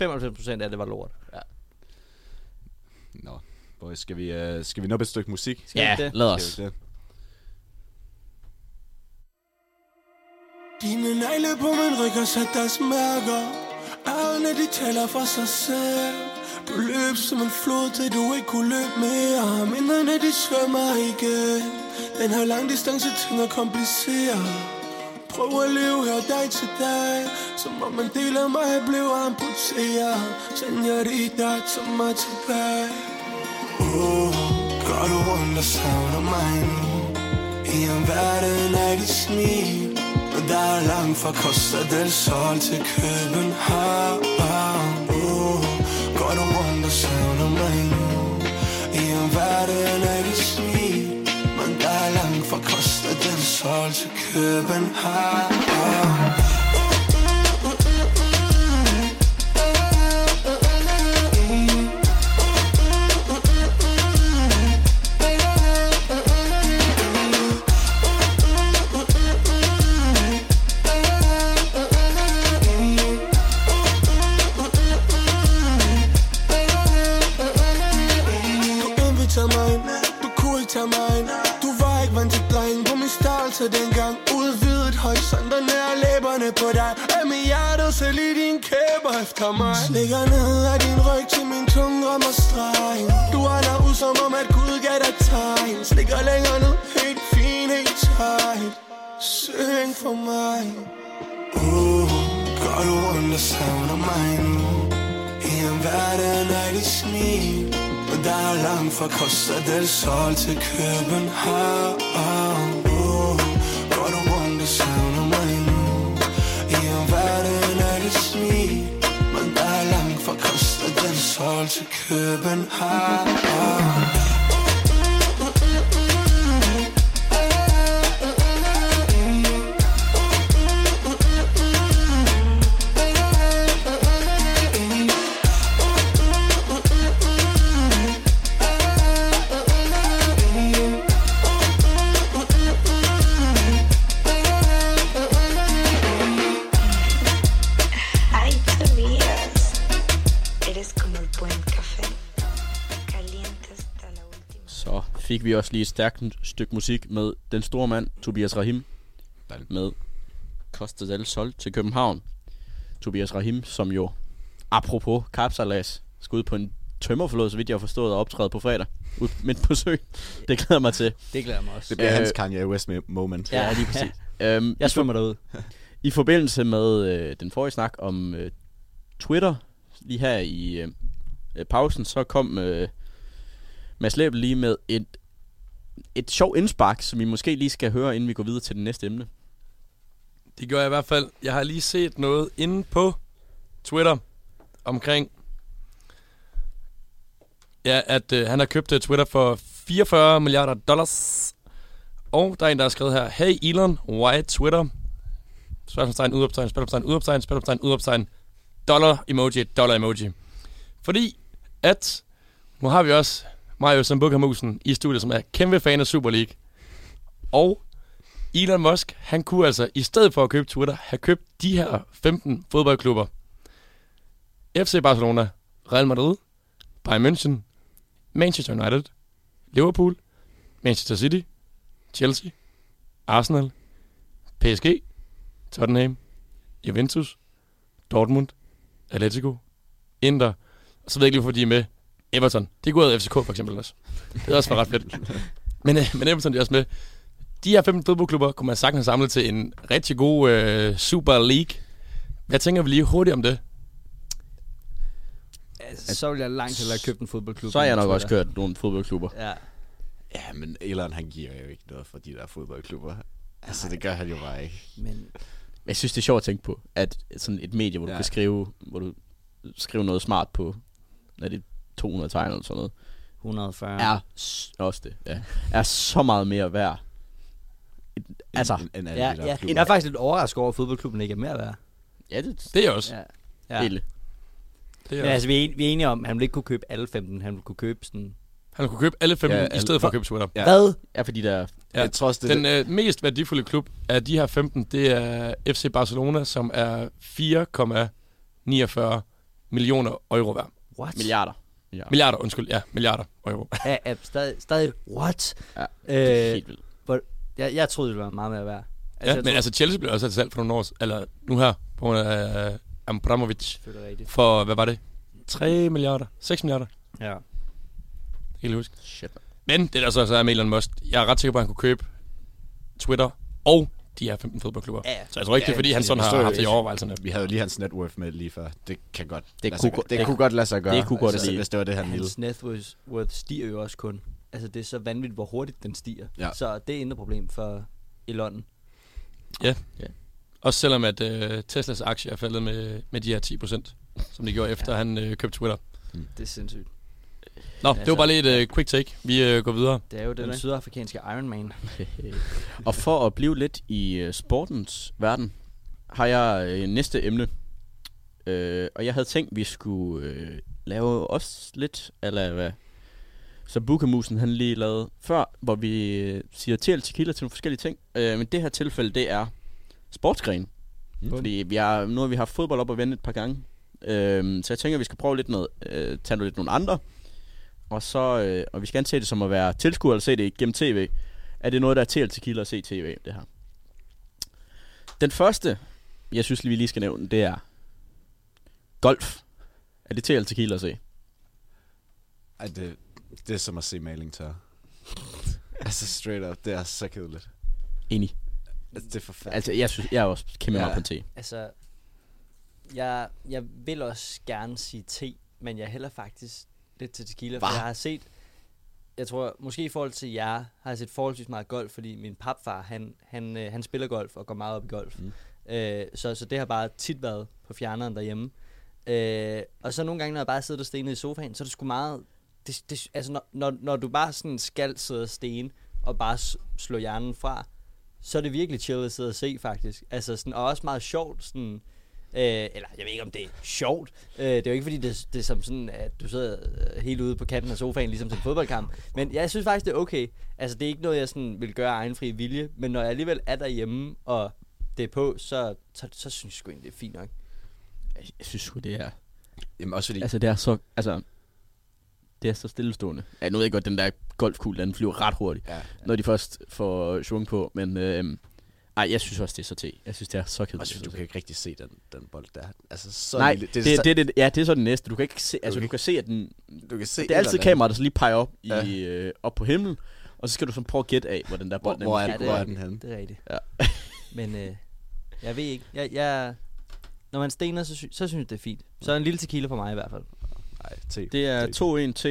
95% af det var lort. Ja. Nå, boys, skal vi, uh, skal vi nå et stykke musik? Skal vi ja, det? lad Skal os. vi Dine negle på min ryg har sat deres mærker. Ærerne de taler for sig selv. Du løb som en flod til du ikke kunne løbe mere. Minderne de svømmer igen. Den her lang distance ting er kompliceret Prøv at leve her dag til dag. Som om en del af mig blev amputeret. Senorita, tag mig tilbage Oh, går du rundt og savner mig nu? I en verden af dit smil der er langt fra Costa del Sol til København. Uh, Går du rundt og savner mig nu I en verden af dit smil Men der er langt fra Costa del Sol til København. Selv i din kæber efter mig. Slikker ned af din ryg til min tunge rammer stregen Du er ud som om at Gud gav dig tegn. Slikker længere ned, helt fin, helt tight. Syng for mig. Uh, går du rundt og savner mig nu? I en verden af dit smil. Og der er langt fra Costa del Sol til København. Uh, Går du rundt og savner Sol til København Ay, vi også lige et stærkt stykke musik med den store mand, Tobias Rahim, Dejligt. med Costa del Sol til København. Tobias Rahim, som jo, apropos kapsalas, skal ud på en tømmerflod, så vidt jeg har forstået, og optræde på fredag, ud midt på søen. Det glæder mig til. Det glæder mig også. Det bliver Øh, hans Kanye West me- moment. Ja. lige præcis. øhm, Jeg svømmer derud. I forbindelse med øh, den forrige snak om øh, Twitter, lige her i øh, øh, pausen, så kom øh, Mads Læbel lige med et, et sjovt indspark, som vi måske lige skal høre, inden vi går videre til det næste emne. Det gør jeg i hvert fald. Jeg har lige set noget inde på Twitter omkring, ja, at øh, han har købt øh, Twitter for 44 milliarder dollars. Og der er en, der har skrevet her, Hey Elon, why Twitter? Spørgsmålstegn, udopstegn, spørgsmålstegn, udopstegn, spørgsmålstegn, udopstegn, dollar emoji, dollar emoji. Fordi at, nu har vi også Mario Sambuca-musen i studiet, som er kæmpe fan af Super League. Og Elon Musk, han kunne altså, i stedet for at købe Twitter, have købt de her 15 fodboldklubber. FC Barcelona, Real Madrid, Bayern München, Manchester United, Liverpool, Manchester City, Chelsea, Arsenal, PSG, Tottenham, Juventus, Dortmund, Atletico, Inter, og så ved jeg ikke lige, hvorfor de er med. Everton. Det kunne have FCK for eksempel også. Det er også ret fedt. Men, øh, men Everton de er også med. De her fem fodboldklubber kunne man sagtens samle til en rigtig god øh, Super League. Hvad tænker vi lige hurtigt om det? Altså, så vil jeg langt til at købe en fodboldklub. Så har jeg nok også kørt nogle fodboldklubber. Ja. Ja, men Elon han giver jo ikke noget for de der fodboldklubber. Altså, det gør han jo bare ikke. Men Jeg synes, det er sjovt at tænke på, at sådan et medie, hvor du Ja. kan skrive, hvor du skriver noget smart på, er det 200 tegn eller sådan noget, 140. er s- også det, ja, er så meget mere værd. Altså, En, en, Ja, ja. klubber. Jeg er faktisk lidt overrasket over, at fodboldklubben ikke er mere værd. ja, det, Det er også. Ja. ja. ja. Det er Men også. altså, vi er, en, vi er enige om, at han vil ikke kunne købe alle 15. Han vil kunne købe sådan... Han kunne købe alle 15 Ja, ja, i alle- stedet for at købe Twitter. Ja. Hvad? Ja, fordi der, Ja. Jeg tror også, det Den øh, mest værdifulde klub af de her 15, det er FC Barcelona, som er 4,49 millioner euro værd. What? milliarder. Milliarder. Milliarder, undskyld. Ja, milliarder euro. Ja, ja, stadig, stadig, what? Ja, det er Øh, helt vildt. jeg, jeg troede, det var meget mere værd. Ja, jeg men troede- altså Chelsea blev også sat til salg for nogle år, eller nu her, på grund af uh, Abramovic, for, hvad var det? 3 milliarder? 6 milliarder? Ja. Helt huske. Shit. Men det der så så er med Elon Musk, jeg er ret sikker på, at han kunne købe Twitter og de her 15 fodboldklubber. Ja, Så jeg tror ikke, det er, fordi han sådan har haft det i overvejelserne. Vi havde jo lige hans net worth med lige før. Det kan godt Det lade kunne det, det- kunne godt lade sig gøre. det kunne godt altså, hvis det var det, han ville. Hans net worth- stiger jo også kun. Altså, det er så vanvittigt, hvor hurtigt den stiger. Ja. Så det er intet problem for Elon. Også selvom at uh, Teslas aktie er faldet med, med de her 10 procent, som de gjorde efter, ja. han uh, købte Twitter. Det er sindssygt. Nå, Altså, det var bare lige et uh, quick take. Vi uh, går videre. Det er jo den det. sydafrikanske Iron Man. Og for at blive lidt i uh, sportens verden, har jeg uh, næste emne. Uh, og jeg havde tænkt, vi skulle uh, lave også lidt, eller hvad så Bukamusen han lige lavede før, hvor vi øh, siger til tequila til nogle forskellige ting. Øh, men det her tilfælde, det er sportsgren. Mm. Fordi vi har, nu har vi haft fodbold op og vende et par gange. Øh, så jeg tænker, at vi skal prøve lidt noget, øh, tage noget lidt nogle andre. Og så, øh, og vi skal gerne se det som at være tilskuer eller se det gennem tv. Er det noget, der er til tequila at se tv, det her? Den første, jeg synes, vi lige skal nævne, det er golf. Er det til tequila at se? Ej, det, det er som at se maling tør. altså straight up, det er så kedeligt. Enig. Altså, det er forfærdeligt. Altså, jeg, synes, jeg er også kæmpe Ja. meget på en te. Altså, jeg, jeg vil også gerne sige te, men jeg hælder faktisk lidt til tequila, for Hva? jeg har set, jeg tror, måske i forhold til jer, har jeg set forholdsvis meget golf, fordi min papfar, han, han, øh, han spiller golf og går meget op i golf. Mm. Øh, så, så det har bare tit været på fjerneren derhjemme. Øh, og så nogle gange, når jeg bare sidder og stenet i sofaen, så er det sgu meget... Det, det, altså, når, når, når du bare sådan skal sidde og stene, og bare slå hjernen fra, så er det virkelig chill at sidde og se, faktisk. Altså, sådan, og også meget sjovt, sådan... Øh, eller jeg ved ikke, om det er sjovt. Øh, det er jo ikke, fordi det, det er som sådan, at du sidder øh, helt ude på kanten af sofaen, ligesom til en fodboldkamp. Men jeg synes faktisk, det er okay. Altså, det er ikke noget, jeg sådan vil gøre af egen fri vilje. Men når jeg alligevel er derhjemme, og det er på, så, så, så synes jeg sgu egentlig, det er fint nok. Jeg, jeg synes sgu, det er... Jamen også fordi, Altså, det er så... Altså, Det er så stillestående. Ja, nu ved jeg godt, den der golfkugle, den flyver ret hurtigt, Ja. når de først får svung på. Men øh, ej, jeg synes også, det er så te. Jeg synes, det er så kedeligt. Og så, du kan ikke rigtig se den, den bold der. Altså, så Nej, lille. det, så- det, det, det, ja, det er så det næste. Du kan ikke se, altså kan du kan se, at den, du kan se det er altid kameraet, der så lige peger op, i, Ja. øh, op på himlen, og så skal du så prøve at gætte af, hvor den der Hvor, bold hvor, er, det hvor er er den henne? Det er rigtigt. Ja. Men øh, jeg ved ikke. Jeg, jeg, når man stener, så, sy- så synes jeg, det er fint. Så en lille tequila for mig i hvert fald. Nej, te. Det er te.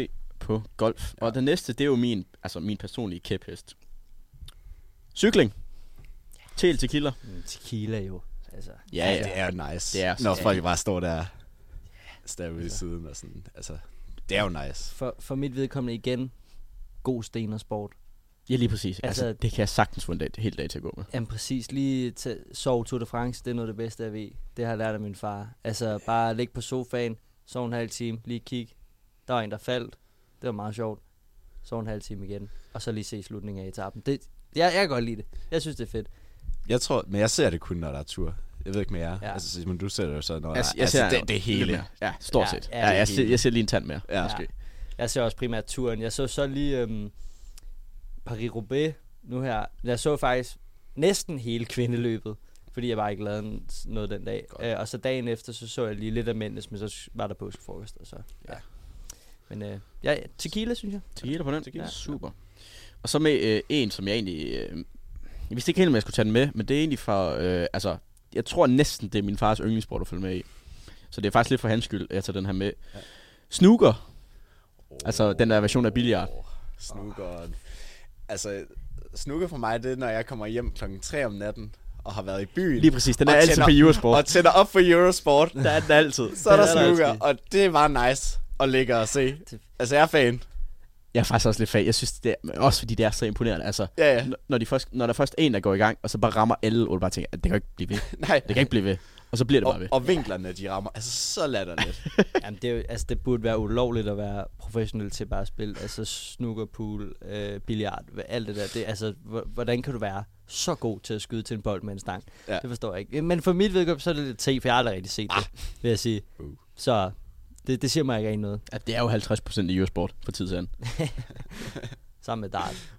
2-1-T på golf. Ja. Og den næste, det er jo min, altså min personlige kæphest. Cykling. Til til kilder. Mm, tequila jo. Altså, Ja, ja. Det er jo nice. Det er når ja. folk bare står der stavet i siden og sådan. Altså, det er jo nice. for, for mit vedkommende igen, god stenersport. Ja, lige præcis. Altså, Altså- altså det kan jeg sagtens få en dag, hel dag til at gå med. Jamen præcis, lige til sove Tour de France, det er noget af det bedste, jeg ved. Det har jeg lært af min far. Altså bare ligge på sofaen, sove en halv time, lige kigge. Der var en, der faldt. Det var meget sjovt. Sove en halv time igen. Og så lige se slutningen af etappen. Det, jeg, jeg kan godt lide det. Jeg synes, det er fedt. Jeg tror, men jeg ser det kun, når der er tur. Jeg ved ikke med jer. Ja. Altså, Simon, du ser det jo så, når Altså, der, jeg altså, ser det, det hele. mere. Ja, stort Ja, set. ja, Ja, jeg, ser, jeg ser lige en tand mere. Ja. Måske. Jeg ser også primært turen. Jeg så så lige øhm, Paris-Roubaix nu her. Jeg så faktisk næsten hele kvindeløbet, fordi jeg bare ikke lavede noget den dag. Øh, og så dagen efter, så så jeg lige lidt af mændenes, men så var der påskefrokost, og så, ja. Ja. Men øh, ja, tequila, synes jeg. Tequila på den? Ja. Ja. Super. Og så med øh, en, som jeg egentlig... Øh, jeg vidste ikke helt, om jeg skulle tage den med, men det er egentlig fra... Øh, altså, jeg tror næsten, det er min fars yndlingssport at følge med i. Så det er faktisk lidt for hans skyld, at jeg tager den her med. Ja. Snooker. Altså, den der version af billiard. Oh, snookeren. Altså, snooker for mig, det er, når jeg kommer hjem klokken 3 om natten og har været i byen. Lige præcis, den er altid tænder- på Eurosport. Og tænder op for Eurosport. der er den altid. Så er der er der snooker, altid. og det er bare nice at ligge og se. Altså, jeg er fan. Jeg er faktisk også lidt fag. Jeg synes, det er, også fordi det er så imponerende. Altså, Ja, ja. når, de først, når der først er en, der går i gang, og så bare rammer alle, og du bare tænker, at det kan jo ikke blive ved. Nej. Det kan ikke blive ved. Og så bliver det Og, bare ved. og vinklerne, de rammer. Altså, så latterligt. Jamen, det, er jo, altså, det burde være ulovligt at være professionel til bare at spille. Altså snooker, pool, øh, billiard, alt det der. Det, altså, hvor- hvordan kan du være så god til at skyde til en bold med en stang? Ja. Det forstår jeg ikke. Men for mit vedkommende, så er det lidt te, for jeg har aldrig rigtig set det, vil jeg sige. Uh. Så det, det siger mig ikke rigtig noget. At det er jo 50% i Eurosport for tid til anden. Sammen med dart.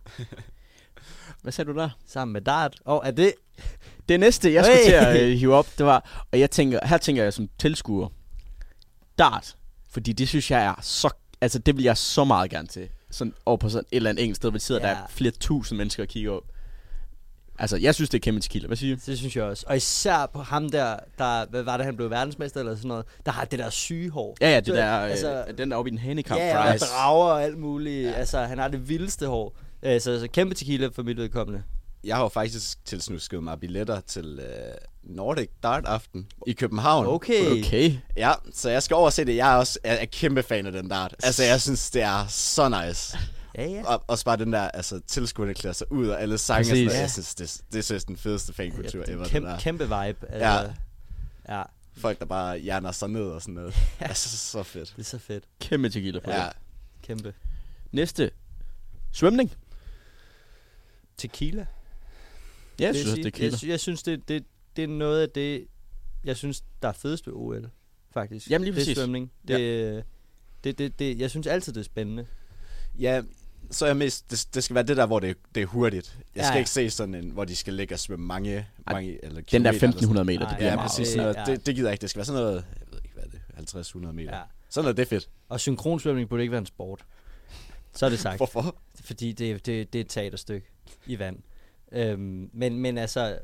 Hvad sagde du der? Sammen med dart. Og er det... Det næste, jeg skulle Hey! til at øh, hive op, det var, og jeg tænker, her tænker jeg som tilskuer, dart, fordi det synes jeg er så, altså det vil jeg så meget gerne til, sådan over på sådan et eller andet enkelt sted, hvor de sidder Ja. ja. der er flere tusind mennesker og kigger op. Altså, jeg synes, det er kæmpe tequila. Hvad siger du? Det synes jeg også. Og især på ham der, der hvad var det, han blev verdensmester eller sådan noget, der har det der syge hår. Ja, ja, det Så, der, altså- altså, den der oppe i den handicap Ja, og price. drager og alt muligt. Ja. Ja. Altså, han har det vildeste hår. Øh, Så, så kæmpe tequila for mit vedkommende. Jeg har jo faktisk tilsnusket mig billetter til øh, Nordic Dart Aften i København. Okay. Okay. Ja, så jeg skal over og se det. Jeg er også er, er kæmpe fan af den dart. Altså, jeg synes, det er så nice. Ja, ja. Og også bare den der, altså, tilskuerne klæder sig ud, og alle sange. og Præcis. sådan. Ja. Jeg synes, det, det synes den fedeste fankultur Ja, det er ever. kæmpe, der. kæmpe vibe. Altså, Ja. ja. Folk, der bare hjerner sig ned og sådan noget. altså, så fedt. Det er så fedt. Kæmpe tequila på Ja. det. Kæmpe. Næste. Svømning. Tequila? Ja, jeg synes det. Jeg, jeg synes, det, det, det er noget af det, jeg synes, der er fedest ved OL, faktisk. Jamen, lige Det er præcis. svømning. Det, det, det, det, jeg synes altid, det er spændende. Ja, så er jeg mest, det, det skal være det der, hvor det, det er hurtigt. Jeg Ja, skal ja. ikke se sådan en, hvor de skal ligge og svømme mange, mange eller Den der kilometer eller sådan 1500 meter, det bliver Ja, meget. præcis. Det- Sådan noget. ja. Det, det gider jeg ikke. Det skal være sådan noget, jeg ved ikke, hvad er det, 50-100 meter. Ja. Ja. Sådan noget, det er fedt. Og synkronsvømning burde ikke være en sport. Så er det sagt. Hvorfor? fordi det, det, det er et teaterstykke i vand. Øhm, men, men altså,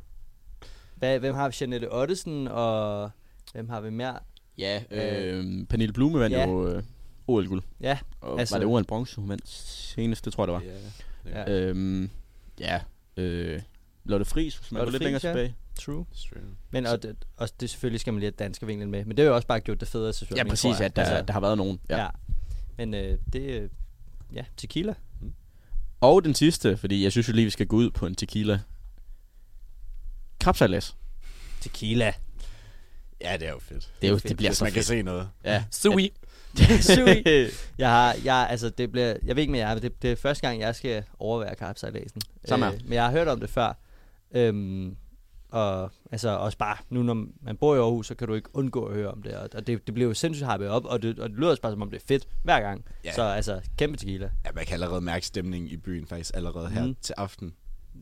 hvad, hvem har vi? Jeanette Ottesen, og hvem har vi mere? Ja, øh, Pernille Blume vandt ja. jo øh, OL-guld. Ja, Og Altså- var det OL bronze, hun vandt senest, det tror jeg, det var. Ja. ja. Øhm, ja, øh, Lotte Friis, hvis man Lotte går lidt længere ja. tilbage. true. True. Men og det, og det selvfølgelig skal man lige have danske vinklen med. Men det har jo også bare gjort det federe til Ja, præcis, at der, altså, der har været nogen. Ja. ja. Men øh, det, øh, ja, tequila. Og den sidste, fordi jeg synes jo lige, vi skal gå ud på en tequila. Krabsejlads. Tequila. Ja, det er jo fedt. Det, er jo, fedt. det bliver Hvis så man kan fedt. se noget. Ja. Sui. Sui. Jeg har, jeg, altså, det bliver, jeg ved ikke med jer, men det, det er første gang, jeg skal overvære karpsejladsen. Samme her. men jeg har hørt om det før. Øhm, Og altså også bare, nu når man bor i Aarhus, så kan du ikke undgå at høre om det. Og og det, det bliver jo sindssygt hypet op, og det, og det lyder også bare som om det er fedt hver gang. Ja. Så altså, kæmpe tequila. Ja, man kan allerede mærke stemningen i byen faktisk allerede her mm. til aften.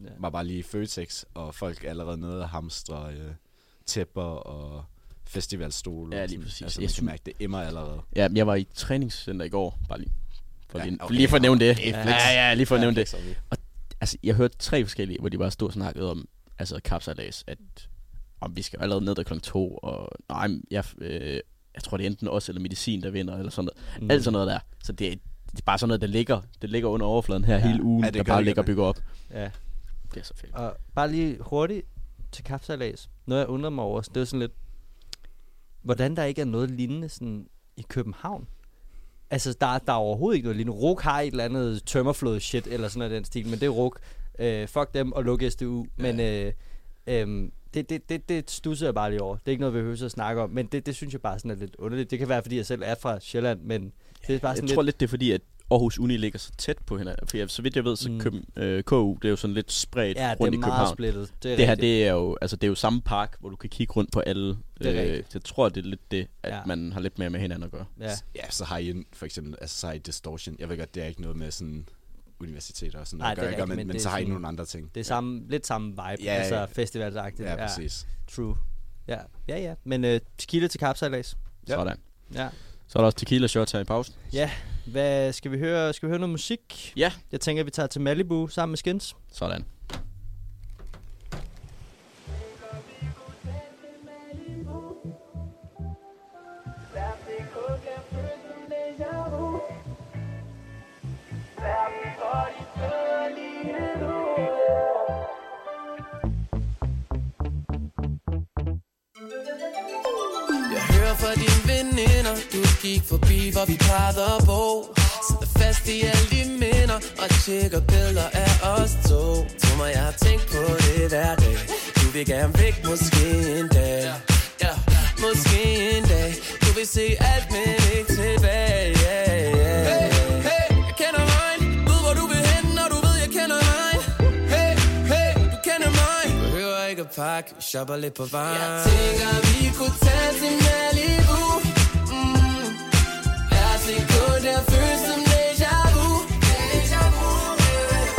Ja. Var bare lige Føtex, og folk er allerede nede og hamstre øh, tæpper og festivalstole. Ja, og lige præcis. Altså, Jeg synes- mærke, det emmer allerede. Ja, men jeg var i træningscenter i går, bare lige for, Ja, lige, okay. lige for at nævne det. Okay, flex. ja, ja, lige for at nævne det. flex, okay. Altså, jeg hørte tre forskellige, hvor de bare stod og snakkede om, altså kapsalas, at om vi skal allerede ned der klokken to, og nej, jeg, øh, jeg tror, det er enten os eller medicin, der vinder, eller sådan noget. Mm. Alt sådan noget der. Så det er, det er bare sådan noget, der ligger, det ligger under overfladen her Ja. ja. hele ugen, Ja, ja, det der bare det, ligger og det. bygger op. Ja. Det er så fedt. Og bare lige hurtigt til kapsalas. Noget jeg undrer mig over, det er sådan lidt, hvordan der ikke er noget lignende sådan i København. Altså, der, der er overhovedet ikke noget lignende. RUK har et eller andet tømmerflod shit, eller sådan noget den stil, men det er RUK. Øh, fuck dem og luk SDU. Ja. Men øh, øh, det, det, det, det stusser jeg bare lige over. Det er ikke noget, vi behøver at snakke om, men det, det synes jeg bare sådan er lidt underligt. Det kan være, fordi jeg selv er fra Sjælland, men det er bare sådan Jeg tror lidt, det er fordi, at Aarhus Uni ligger så tæt på hinanden. For jeg, så vidt jeg ved, så Mm. Køben, øh, KU, det er jo sådan lidt spredt Ja, det rundt er i meget København. splittet. Det, er Det her, det er jo, altså det er jo samme park, hvor du kan kigge rundt på alle. Det er øh, rigtigt. jeg tror, det er lidt det, at Ja. ja. man har lidt mere med hinanden at gøre. Ja. Ja, så har I en, for eksempel, altså så har I Distortion. Jeg ved godt, det er ikke noget med sådan universiteter og sådan Nej, noget, det er rigtigt, men, men men, det er så har I nogle andre ting. Det er samme, lidt samme vibe, Ja, ja, ja, altså ja. festivalsagtigt. Ja, præcis. True. Ja, ja, ja. Men øh, tequila til kapsalas. Ja. Sådan. Ja. Så er der også tequila shots her i pausen. Ja, hvad skal vi høre? Skal vi høre noget musik? Ja. Jeg tænker, vi tager til Malibu sammen med Skins. Sådan. Veninder Du gik forbi, hvor vi plejede at bo. Sidder fast i alle de minder Og tjekker billeder af os to. Tror mig, jeg har tænkt på det hver dag. Du vil gerne væk, måske en dag. Ja, måske en dag. Du vil se alt, men ikke tilbage. Yeah, yeah. Hey, hey, jeg kender mig. Ved, hvor du vil hen, når du ved, jeg kender mig Hey, hey, du kender mig. Behøver ikke at pakke, shopper lidt på vejen. Jeg tænker, vi kunne tage til Malibu. Lad der føles som déjà vu Déjà vu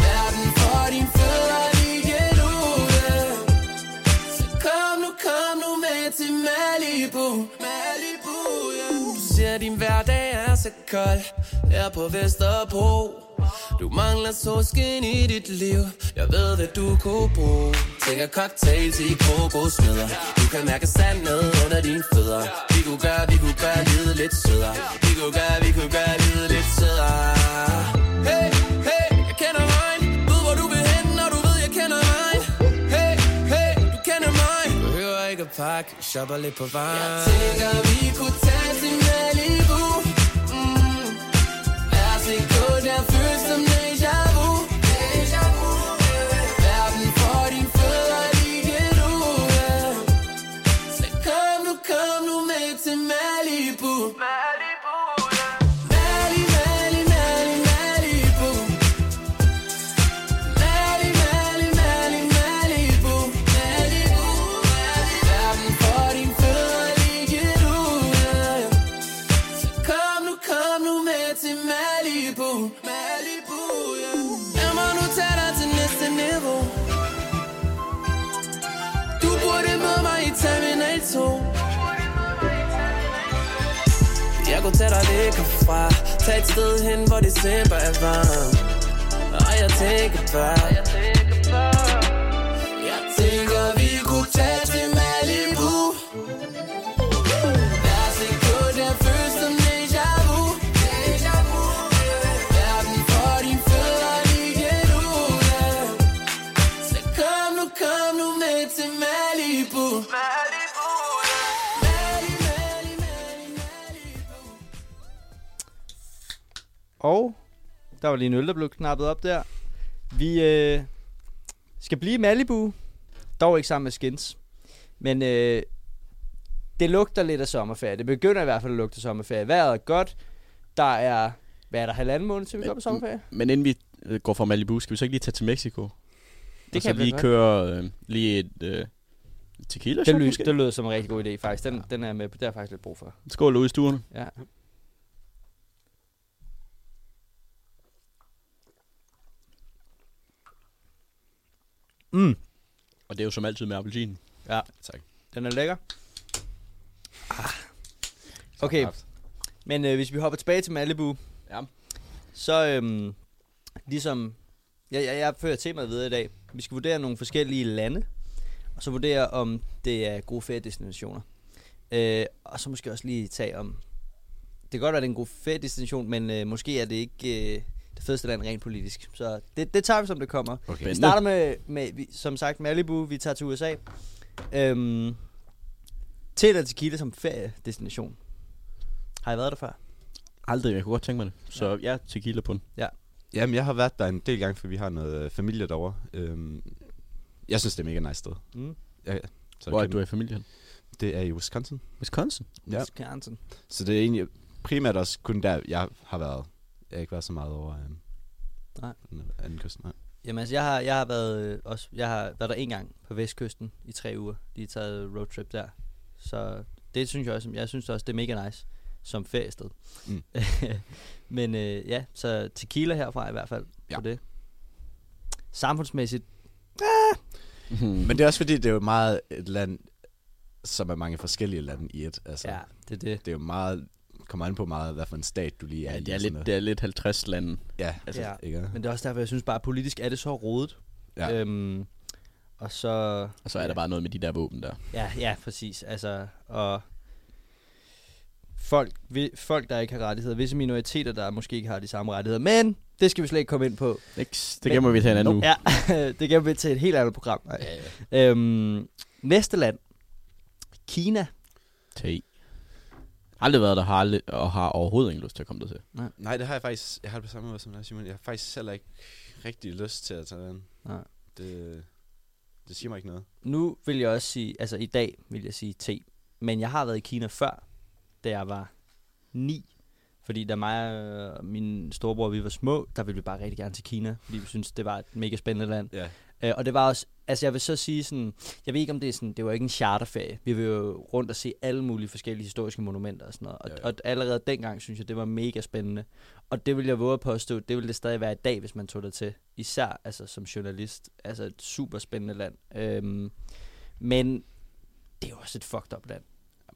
Verden for dine fødder lige nu. Så kom nu, kom nu med til Malibu Malibu, yeah. Du siger, din hverdag er så kold Her på Vesterbro du mangler solskin i dit liv. Jeg ved, hvad du kunne bruge. Tænker cocktails i kokosnødder Du kan mærke sandet under dine fødder. Vi kunne gøre, vi kunne gøre livet lidt sødere. Vi kunne gøre, vi kunne gøre livet lidt sødere. Hey, hey, jeg kender mig Ved, hvor du vil hen, når du ved, jeg kender mig Hey, hey, du kender mig. Behøver ikke at pakke, shopper lidt på vejen. Jeg tænker, vi kunne tage til Malibu. Mm. Hver sekund, jeg gå føles som herfra Tag et sted hen, hvor december er varm. Og jeg tænker bare Jeg tænker, vi kunne tage til Og der var lige en øl, der blev knappet op der. Vi øh, skal blive i Malibu. Dog ikke sammen med Skins. Men øh, det lugter lidt af sommerferie. Det begynder i hvert fald at lugte af sommerferie. Vejret er godt. Der er, hvad er der, halvanden måned til vi går på sommerferie? Men inden vi øh, går fra Malibu, skal vi så ikke lige tage til Mexico? Det og så kan vi lige køre øh, lige et, øh, Tequila Det, det lød som en rigtig god idé, faktisk. Den, den er med har jeg faktisk lidt brug for. Skål ude i stuerne. Ja. Mm. Og det er jo som altid med appelsin. Ja, Tak. den er lækker. Ah. Okay, men øh, hvis vi hopper tilbage til Malibu, Ja. så øhm, ligesom, jeg, jeg, jeg fører temaet videre i dag. Vi skal vurdere nogle forskellige lande, og så vurdere, om det er gode feriedestinationer. Øh, og så måske også lige tage om, det kan godt være, det er en god feriedestination, men øh, måske er det ikke øh, det fedeste land rent politisk. Så det, det tager vi, som det kommer. Okay. Vi starter med, med vi, som sagt, Malibu. Vi tager til USA. Øhm, til eller tequila som feriedestination. Har I været der før? Aldrig, jeg kunne godt tænke mig det. Så ja, ja tequila på den. Jamen, jeg har været der en del gange, for vi har noget øh, familie derovre. Øhm, jeg synes, det er mega nice sted. Mm. Ja, så Hvor er du i familien? Det er i Wisconsin. Wisconsin? Ja. Wisconsin. Så det er egentlig primært også kun der, jeg har været. Jeg har ikke været så meget over øhm, Nej. den anden kyst. Nej. Jamen altså, jeg har, jeg har været øh, også, jeg har været der en gang på Vestkysten i tre uger. Lige taget roadtrip der. Så det synes jeg også, jeg synes også, det er mega nice som feriested. Mm. Men øh, ja, så tequila herfra i hvert fald Ja. på det. Samfundsmæssigt, Mm. Men det er også fordi, det er jo meget et land, som er mange forskellige lande i et. Altså, ja, det er det. Det er jo meget, kommer an på meget, hvad for en stat du lige er Ja, i. det er lidt, det er lidt 50 lande. Ja, Altså, Ja. ikke? Men det er også derfor, jeg synes bare, politisk er det så rodet. Ja. Øhm, og så... Og så er der bare noget med de der våben der. Ja, ja, præcis. Altså, og folk, vi- folk, der ikke har rettigheder, visse minoriteter, der måske ikke har de samme rettigheder, men det skal vi slet ikke komme ind på. Ikke? Det gemmer vi til en anden uge. Ja, det gemmer vi til et helt andet program. Nej. Øhm, næste land. Kina. Te. Aldrig været der, har aldrig, og har overhovedet ingen lyst til at komme der til. Nej, det har jeg faktisk, jeg har det på samme måde som dig, Simon. Jeg har faktisk heller ikke rigtig lyst til at tage den. Nej. Det, det siger mig ikke noget. Nu vil jeg også sige, altså i dag vil jeg sige te, men jeg har været i Kina før, da jeg var ni. Fordi da mig og min storebror, vi var små, der ville vi bare rigtig gerne til Kina, fordi vi synes det var et mega spændende land. Ja. Øh, og det var også, altså jeg vil så sige sådan, jeg ved ikke om det er sådan, det var ikke en charterferie. Vi vil jo rundt og se alle mulige forskellige historiske monumenter og sådan noget. Og, Ja, ja. og allerede dengang synes jeg, det var mega spændende. Og det vil jeg våge at påstå, det ville det stadig være i dag, hvis man tog det til. Især altså som journalist. Altså et super spændende land. Øhm, men det er jo også et fucked up land.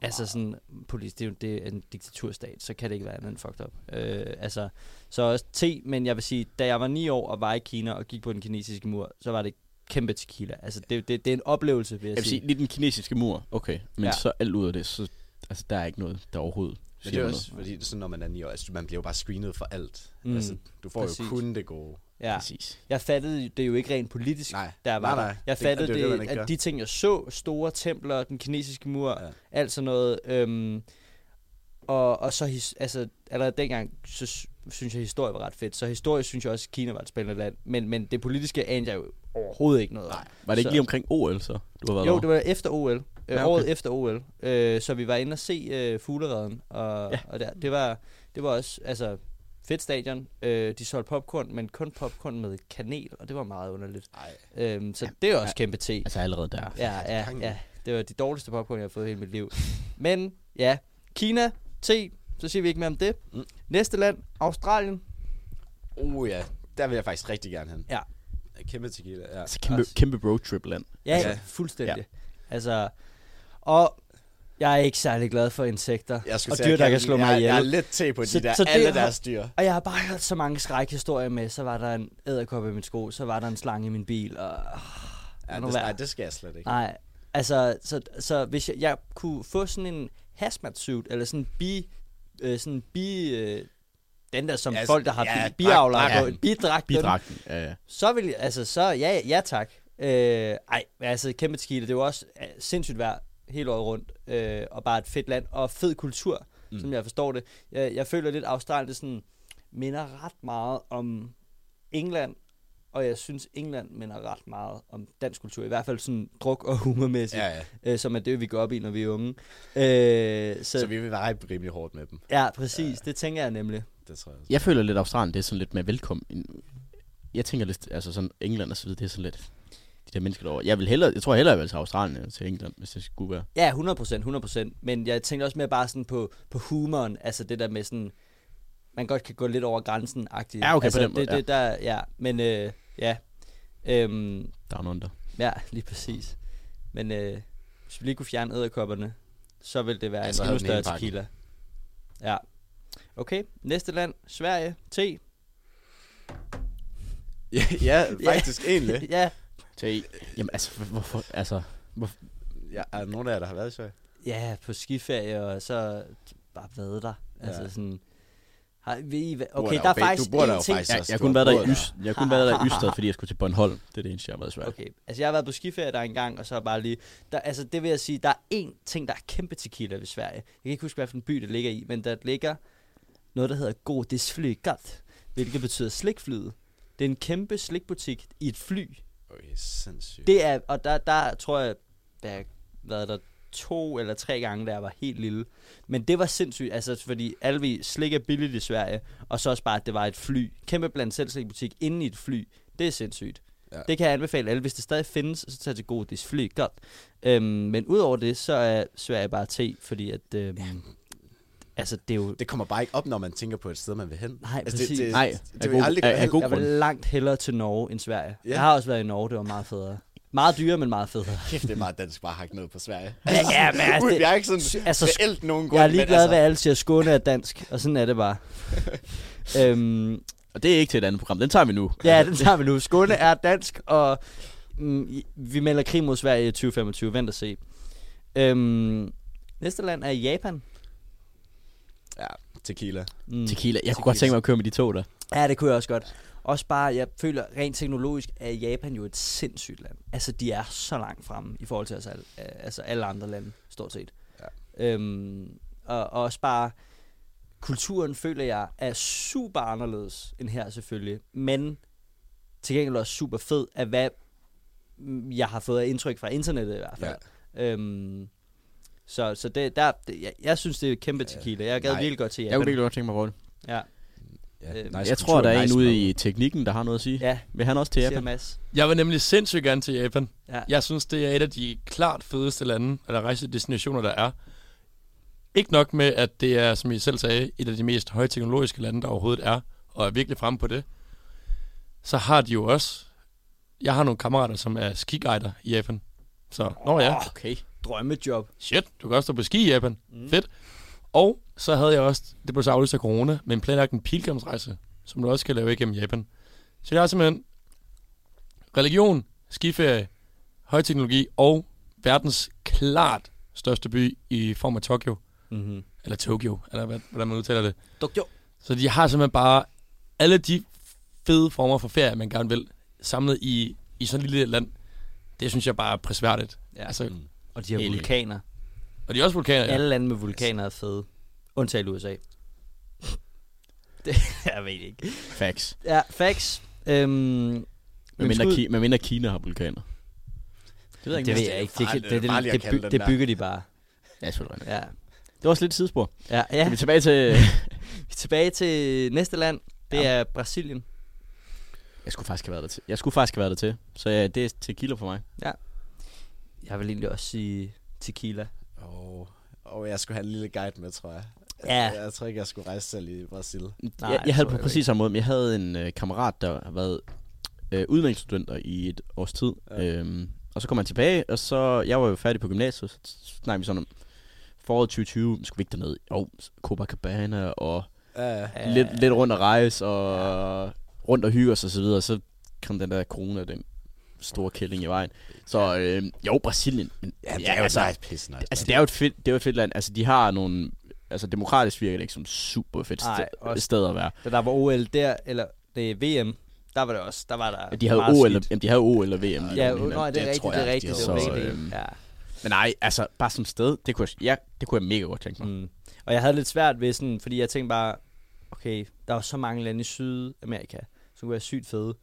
Altså sådan, politisk, det er jo det er en diktaturstat, så kan det ikke være andet end fucked up. Øh, altså, så også te, men jeg vil sige, da jeg var ni år og var i Kina og gik på den kinesiske mur, så var det kæmpe tequila. Altså, det, det, det er en oplevelse, vil jeg, Jeg vil sige, lige den kinesiske mur, okay. Men Ja. så alt ud af det, så altså, der er ikke noget, der overhovedet Men det er også, fordi det er sådan, når man er 9 år, altså, man bliver jo bare screenet for alt. Mm, altså, du får præcis. jo kun det gode. Ja. Præcis. Jeg fattede det jo ikke rent politisk, Nej. jeg var Nej, der. nej. Jeg fattede det det, det, det, at de ting, jeg så, store templer, den kinesiske mur, Ja. alt sådan noget, øhm, og, og så his, altså, allerede dengang, så sy- synes jeg, historie var ret fedt. Så historisk synes jeg også, at Kina var et spændende land. Men, men det politiske anede jeg jo overhovedet ikke noget om. Var det ikke Så- lige omkring OL, så? Du har været Jo, over? det var efter OL. Øh, Ja, okay. Året efter OL. Øh, så vi var inde og se øh, fugleredden. Og, ja. og der, det, var, det var også altså, fedt stadion. Øh, de solgte popcorn, men kun popcorn med kanel, og det var meget underligt. Ej. Øhm, så det er også kæmpe te. Altså allerede der. Ja, ja, ja. Det var de dårligste popcorn, jeg har fået i hele mit liv. Men ja, Kina, te, så siger vi ikke mere om det. Mm. Næste land, Australien. Oh ja, der vil jeg faktisk rigtig gerne hen. Ja. Kæmpe tequila, ja. Altså kæmpe, Også. kæmpe roadtrip land. Ja, Altså, ja fuldstændig. Ja. Altså, og jeg er ikke særlig glad for insekter Jeg og dyr, der kan slå mig ihjel. Jeg er lidt til på de Så- der, så det alle har- deres dyr. Og jeg har bare hørt så mange skrækhistorier med. Så var der en æderkop i min sko, så var der en slange i min bil. Og, Ja, det, nej, det skal jeg slet ikke. nej, altså, så, så hvis jeg, jeg kunne få sådan en hazmat suit, eller sådan en bi, øh, sådan en bi, øh, den der som Ja, ja, folk, der har ja, ja, biavlere dragt- på, en bidragt, Bidragten. Ja, ja. så vil jeg, altså, så, ja, ja tak. Øh, ej, altså, kæmpe tequila, det er jo også øh, sindssygt vejr hele året rundt, øh, og bare et fedt land, og fed kultur, Mm. som jeg forstår det. Jeg, jeg føler lidt, at Australien det sådan, minder ret meget om England, og jeg synes, England minder ret meget om dansk kultur, i hvert fald sådan druk- og humormæssigt, Ja, ja, ja. øh, som er det, vi går op i, når vi er unge. Øh, så, Så vi vil være rimelig hårdt med dem. ja, præcis, det tænker jeg nemlig. Det tror jeg også. Jeg føler lidt, at Australien det er sådan lidt mere velkommen. Jeg tænker lidt, altså sådan England og så videre, det er sådan lidt... de der mennesker derovre. Jeg, vil hellere, jeg tror hellere, jeg vil til Australien end til England, hvis det skulle være. Ja, 100 procent, 100 procent. Men jeg tænkte også mere bare sådan på, på humoren, altså det der med sådan, man godt kan gå lidt over grænsen agtigt. Ja, okay, på altså, den måde, det, det der, ja. Men øh, ja, øhm, Down under. ja, lige præcis. Men øh, hvis vi lige kunne fjerne æderkopperne, så vil det være Ja, en endnu større tequila. Ja. Okay, næste land, Sverige, T. Ja, ja faktisk egentlig. ja, Til, jamen altså, hvor- hvorfor, altså, Ja, er der nogen af jer, der har været i Sverige? ja, på skiferie, og så bare været der. Altså Ja. sådan... Har, ved I, hvad- bor okay, der der er faktisk du bor der en jo ting, faktisk jeg, også. jeg har du kun har været der i boet Ys, jeg har kun været der i Ystad, fordi jeg skulle til Bornholm. Det er det eneste, jeg har været i Sverige. Okay, altså jeg har været på skiferie der engang, og så bare lige... Der, altså det vil jeg sige, der er én ting, der er kæmpe tequila ved Sverige. Jeg kan ikke huske, hvilken by det ligger i, men der ligger noget, der hedder Godisflygat, hvilket betyder slikflyet. Det er en kæmpe slikbutik i et fly. Okay, sindssygt. Det er, og der, der tror jeg, der har været der to eller tre gange, da jeg var helt lille. Men det var sindssygt, altså fordi alle vi slik er billigt i Sverige, og så også bare, at det var et fly. Kæmpe blandt selv slikbutik inde i et fly. Det er sindssygt. Ja. Det kan jeg anbefale alle. Hvis det stadig findes, så tag til godis fly. Godt. Øhm, men udover det, så er Sverige bare te, fordi at... Øhm. Altså, det er jo... Det kommer bare ikke op, når man tænker på et sted, man vil hen. Nej, altså, præcis. det, det, Nej, det, af vil god- aldrig gøre god jeg vil langt hellere til Norge end Sverige. Ja. Jeg har også været i Norge, det var meget federe. Meget dyrere, men meget federe. Kæft, det er meget dansk bare hakke ned på Sverige. Ja, ja, men altså, Ui, det- jeg er ikke sådan altså, altså, reelt nogen grund. Jeg er ligeglad, altså, hvad alle siger. Skåne er dansk, og sådan er det bare. øhm, Og det er ikke til et andet program. Den tager vi nu. ja, den tager vi nu. Skåne er dansk, og mm, vi melder krig mod Sverige i 2025. Vent og se. Øhm, næste land er Japan. Ja, tequila. Mm. Tequila. Jeg kunne godt tænke mig at køre med de to der. Ja, det kunne jeg også godt. Også bare, jeg føler rent teknologisk, er Japan jo et sindssygt land. Altså, de er så langt fremme i forhold til os alle, øh, altså alle andre lande, stort set. Ja. Øhm, og, og også bare, kulturen føler jeg er super anderledes end her selvfølgelig, men til gengæld også super fed af hvad jeg har fået af indtryk fra internettet i hvert fald. Ja. Øhm, så så det, der, det, jeg, jeg synes, det er et kæmpe tequila. Jeg gad Nej. virkelig godt til Jeg Japan. kunne virkelig godt tænke mig at Ja, Ja, Øh, nice Jeg kultur, tror, der er en nice ude mad. i teknikken, der har noget at sige. ja Vil han også til Japan? Mads. Jeg vil nemlig sindssygt gerne til Japan. Ja. Jeg synes, det er et af de klart fedeste lande, eller rejsedestinationer, der er. Ikke nok med, at det er, som I selv sagde, et af de mest højteknologiske lande, der overhovedet er, og er virkelig fremme på det. Så har de jo også... Jeg har nogle kammerater, som er skiguider i Japan. Så, nå ja, Okay. Drømmejob. shit, du kan også stå på ski i Japan. Mm. Fedt. Og så havde jeg også, det blev så aflyst af corona, men planlagt en pilgrimsrejse, som du også kan lave igennem Japan. Så jeg har simpelthen religion, skiferie, højteknologi og verdens klart største by i form af Tokyo, Mm-hmm. eller Tokyo, eller hvad, hvordan man udtaler det. Tokyo. Så de har simpelthen bare alle de fede former for ferie, man gerne vil, samlet i, i sådan et lille land. Det synes jeg bare er prisværdigt. Ja. Altså, Mm. Og de har Helt vulkaner. og de er også vulkaner, Ja. ja. Alle lande med vulkaner er fede. Undtagen USA. det, jeg ved ikke. Facts. Ja, facts. Øhm, Med men mindre, skud- Ki- med mindre Kina har vulkaner. Det ved jeg det ved ikke. jeg ikke. Det, det, det, det, det, kalde by, det bygger de bare. Ja, selvfølgelig. Ja. Det var også lidt sidespor. Ja, Ja. ja. Vi er tilbage til... Vi er tilbage til næste land. Det Ja. er Brasilien. jeg skulle faktisk have været der til. Jeg skulle faktisk have været der til. Så ja, det er tequila for mig. Jeg vil egentlig også sige tequila. Og, og jeg skulle have en lille guide med, tror jeg. Ja. Jeg, jeg tror ikke, jeg skulle rejse selv i Brasil. Nej, jeg, jeg havde på jeg præcis samme måde, men jeg havde en øh, kammerat, der har været øh, udviklingsstudenter i et års tid. Ja. Ja. Øhm, og så kom han tilbage, og så, jeg var jo færdig på gymnasiet, så snakkede vi sådan om foråret 2020, skulle vi ikke derned? Jo, Copacabana, og Ja, ja. Ja. lidt, lidt rundt at rejse, og rundt og hygge os og så videre, så kom den der corona, den store kælling i vejen. Så øh, jo, Brasilien. Men, Ja, det er jo altså, nice, pisse nice. altså, det er jo et fedt, det er jo et fedt land. Altså, de har nogle... Altså, demokratisk virker det ikke som super fedt Nej, sted, også- sted at være. Da der var OL der, eller det er VM, der var det også, der var der De havde meget OL, skidt. jamen, de havde OL og VM. Ja, ja nej, det er Det rigtigt, tror det er jeg, rigtigt. de Det var så, øhm, Ja. Men nej, altså, bare som sted, det kunne jeg, ja, det kunne jeg mega godt tænke mig. Mm. Og jeg havde lidt svært ved sådan, fordi jeg tænkte bare, okay, der var så mange lande i Sydamerika, som kunne være sygt fede.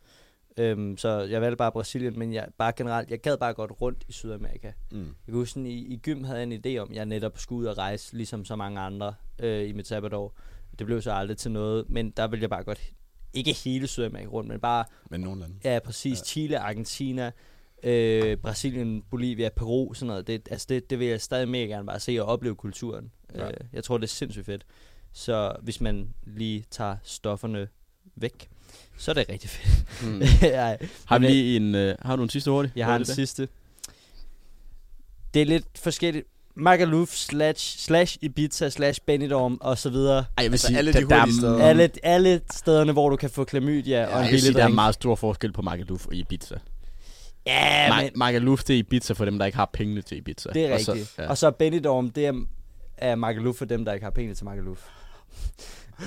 Øhm, så jeg valgte bare Brasilien, men jeg, bare generelt, jeg gad bare godt rundt i Sydamerika. Mm. Jeg kan huske, i, i gym havde jeg en idé om, at jeg netop skulle ud og rejse, ligesom så mange andre øh, i mit sabbatår. Det blev så aldrig til noget, men der ville jeg bare godt, ikke hele Sydamerika rundt, men bare Men nogen lande. Ja, præcis. Ja. Chile, Argentina, øh, Brasilien, Bolivia, Peru, sådan noget. Det, altså det, det vil jeg stadig mega gerne bare se og opleve kulturen. Ja. Øh, jeg tror, det er sindssygt fedt. Så hvis man lige tager stofferne væk, så er det rigtig fedt. Mm. ja, Har, vi lige en, øh, har du en sidste hurtig? jeg har en der? sidste. Det er lidt forskelligt. Magaluf slash, slash Ibiza slash Benidorm og så videre. Ej, jeg vil Altså, sige, alle de der, hurtige er, steder. Alle, alle stederne, hvor du kan få klamydia og en billig der er meget stor forskel på Magaluf og Ibiza. Ja, Ma- men Magaluf, det er Ibiza for dem, der ikke har pengene til Ibiza. det er Og så- rigtigt. ja. Og så Benidorm, det er, er Magaluf for dem, der ikke har penge til Magaluf.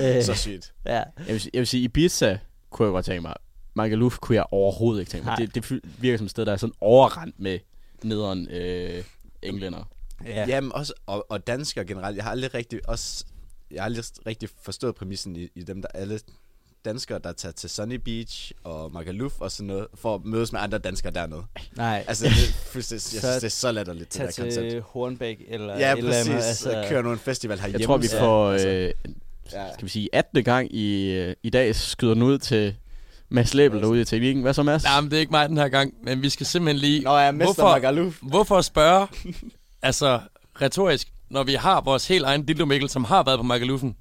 øh, Så sygt. ja. Jeg vil, sige- jeg vil sige, Ibiza kunne jeg godt tænke mig. Magaluf kunne jeg overhovedet ikke tænke mig. Nej. Det, det virker som et sted, der er sådan overrendt med nederen øh, englænder. Ja. Ja. Jamen også, og, og danskere generelt. Jeg har aldrig rigtig, også, jeg har aldrig rigtig forstået præmissen i, i dem, der alle danskere, der tager til Sunny Beach og Magaluf og sådan noget, for at mødes med andre danskere dernede. Nej, Altså, det, jeg Så synes, det er så latterligt, det tag der koncept. til Hornbæk eller Ja, et eller præcis. andet. Altså, Altså, Kører nu en festival herhjemme. Jeg tror, vi får, altså, øh, ja. skal vi sige, 18. gang i, øh, i dag skyder den ud til Mads Læbel derude i teknikken. Hvad så, Mads? Nej, men det er ikke mig den her gang, men vi skal simpelthen lige... Nå, er mester Hvorfor- Magaluf. Hvorfor spørge, altså retorisk, når vi har vores helt egen Dildo Mikkel, som har været på Magaluffen,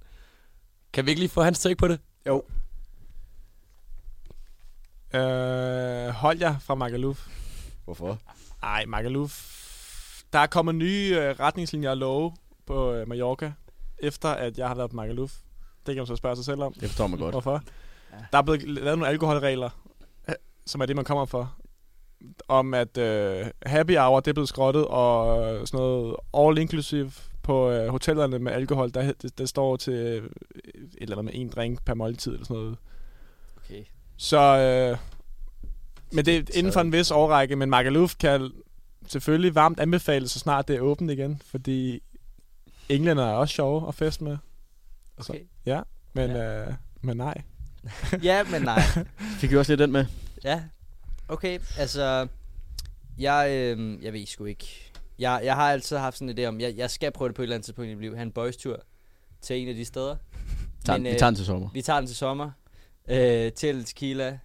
kan vi ikke lige få hans take på det? Jo. Øh, hold jer fra Magaluf. Hvorfor? Ej, Magaluf. Der er kommet nye øh, retningslinjer og love på øh, Mallorca, efter at jeg har været på Magaluf. Det kan man så spørge sig selv om. Det forstår man godt. Hvorfor? Der er blevet lavet nogle alkoholregler, øh, som er det, man kommer for. Om at øh, happy hour, det er blevet skrottet, og sådan noget all inclusive på øh, hotellerne med alkohol, der, det, det står til øh, et eller andet med en drink per måltid eller sådan noget. okay. Så, øh, men det er inden for en vis årrække, men Magaluf kan selvfølgelig varmt anbefales, så snart det er åbent igen, fordi englænder er også sjove at feste med. Så, Okay. ja, men, Ja. Øh, men nej. ja, men nej. Fik vi også lidt den med? Ja, okay. Altså, jeg, øh, jeg ved sgu ikke. Jeg, jeg har altid haft sådan en idé om, jeg, jeg skal prøve det på et eller andet tidspunkt i mit liv. Have en boys tur til en af de steder. Tager, Men, vi øh, tager den til sommer. Vi tager den til sommer. Øh, til Tequila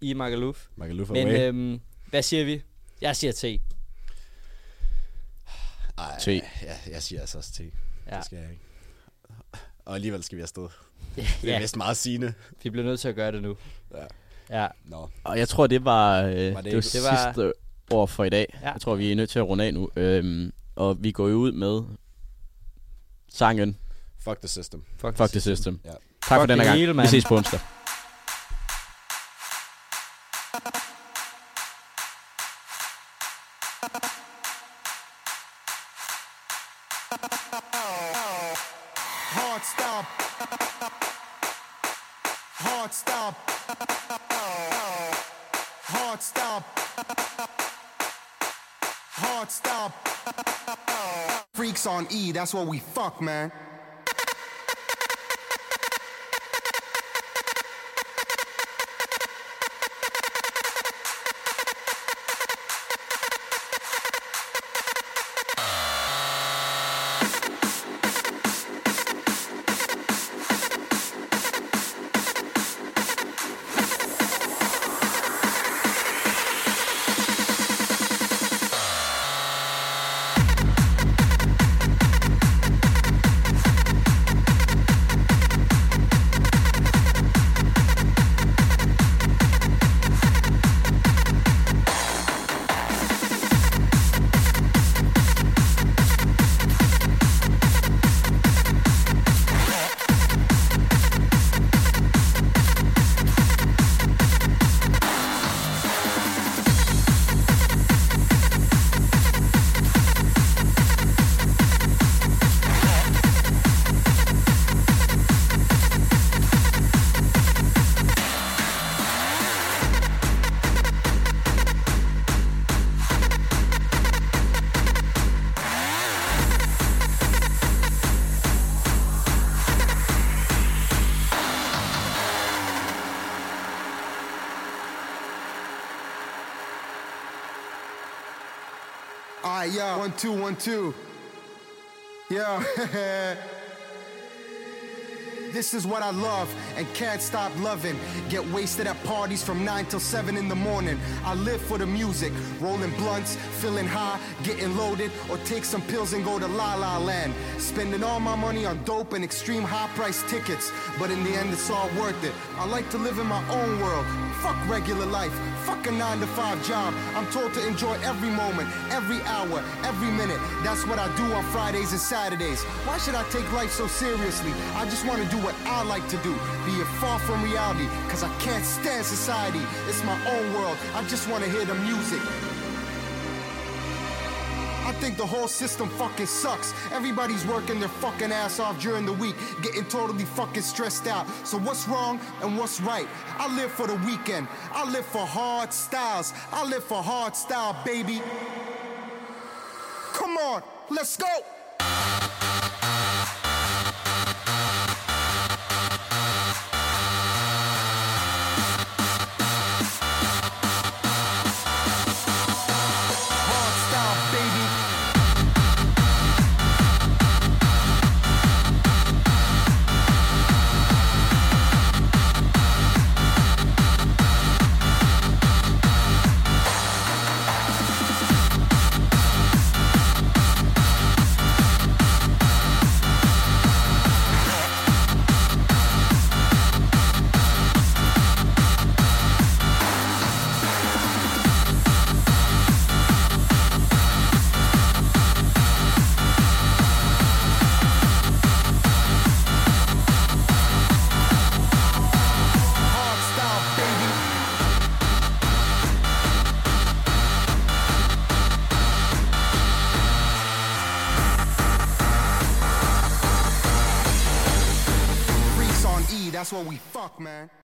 i Magaluf. Magaluf Men away. øh, hvad siger vi? Jeg siger te. Ej, Te. Ja, jeg siger altså også te. Ja. Det skal jeg ikke. Og alligevel skal vi afsted. Det er ja, vist meget sigende. vi bliver nødt til at gøre det nu. Ja. Ja, Nå. Og jeg tror, det var, øh, Var det, det var Det var- sidste ord for i dag. Ja. Jeg tror, vi er nødt til at runde af nu. Øhm, og vi går jo ud med sangen Fuck the system. fuck, Fuck the System. Ja. Tak for Fuck den her det gang. hele, vi ses på onsdag. Hard stop. Hard stop. Hard stop. Hard stop. Freaks on E, that's what we fuck, man. Two. Yeah. This is what I love and can't stop loving. Get wasted at parties from 9 till 7 in the morning. I live for the music, rolling blunts, feeling high, getting loaded, or take some pills and go to La La Land. Spending all my money on dope and extreme high price tickets, but in the end it's all worth it. I like to live in my own world. Fuck regular life. Fuck a 9 to 5 job. I'm told to enjoy every moment, every hour, every minute. That's what I do on Fridays and Saturdays. Why should I take life so seriously? I just want to do what I like to do, it far from reality, cause I can't stand society. It's my own world. I just want to hear the music. I think the whole system fucking sucks. Everybody's working their fucking ass off during the week, getting totally fucking stressed out. So what's wrong and what's right? I live for the weekend. I live for hard styles. I live for hard style, baby. Come on, let's go. Man.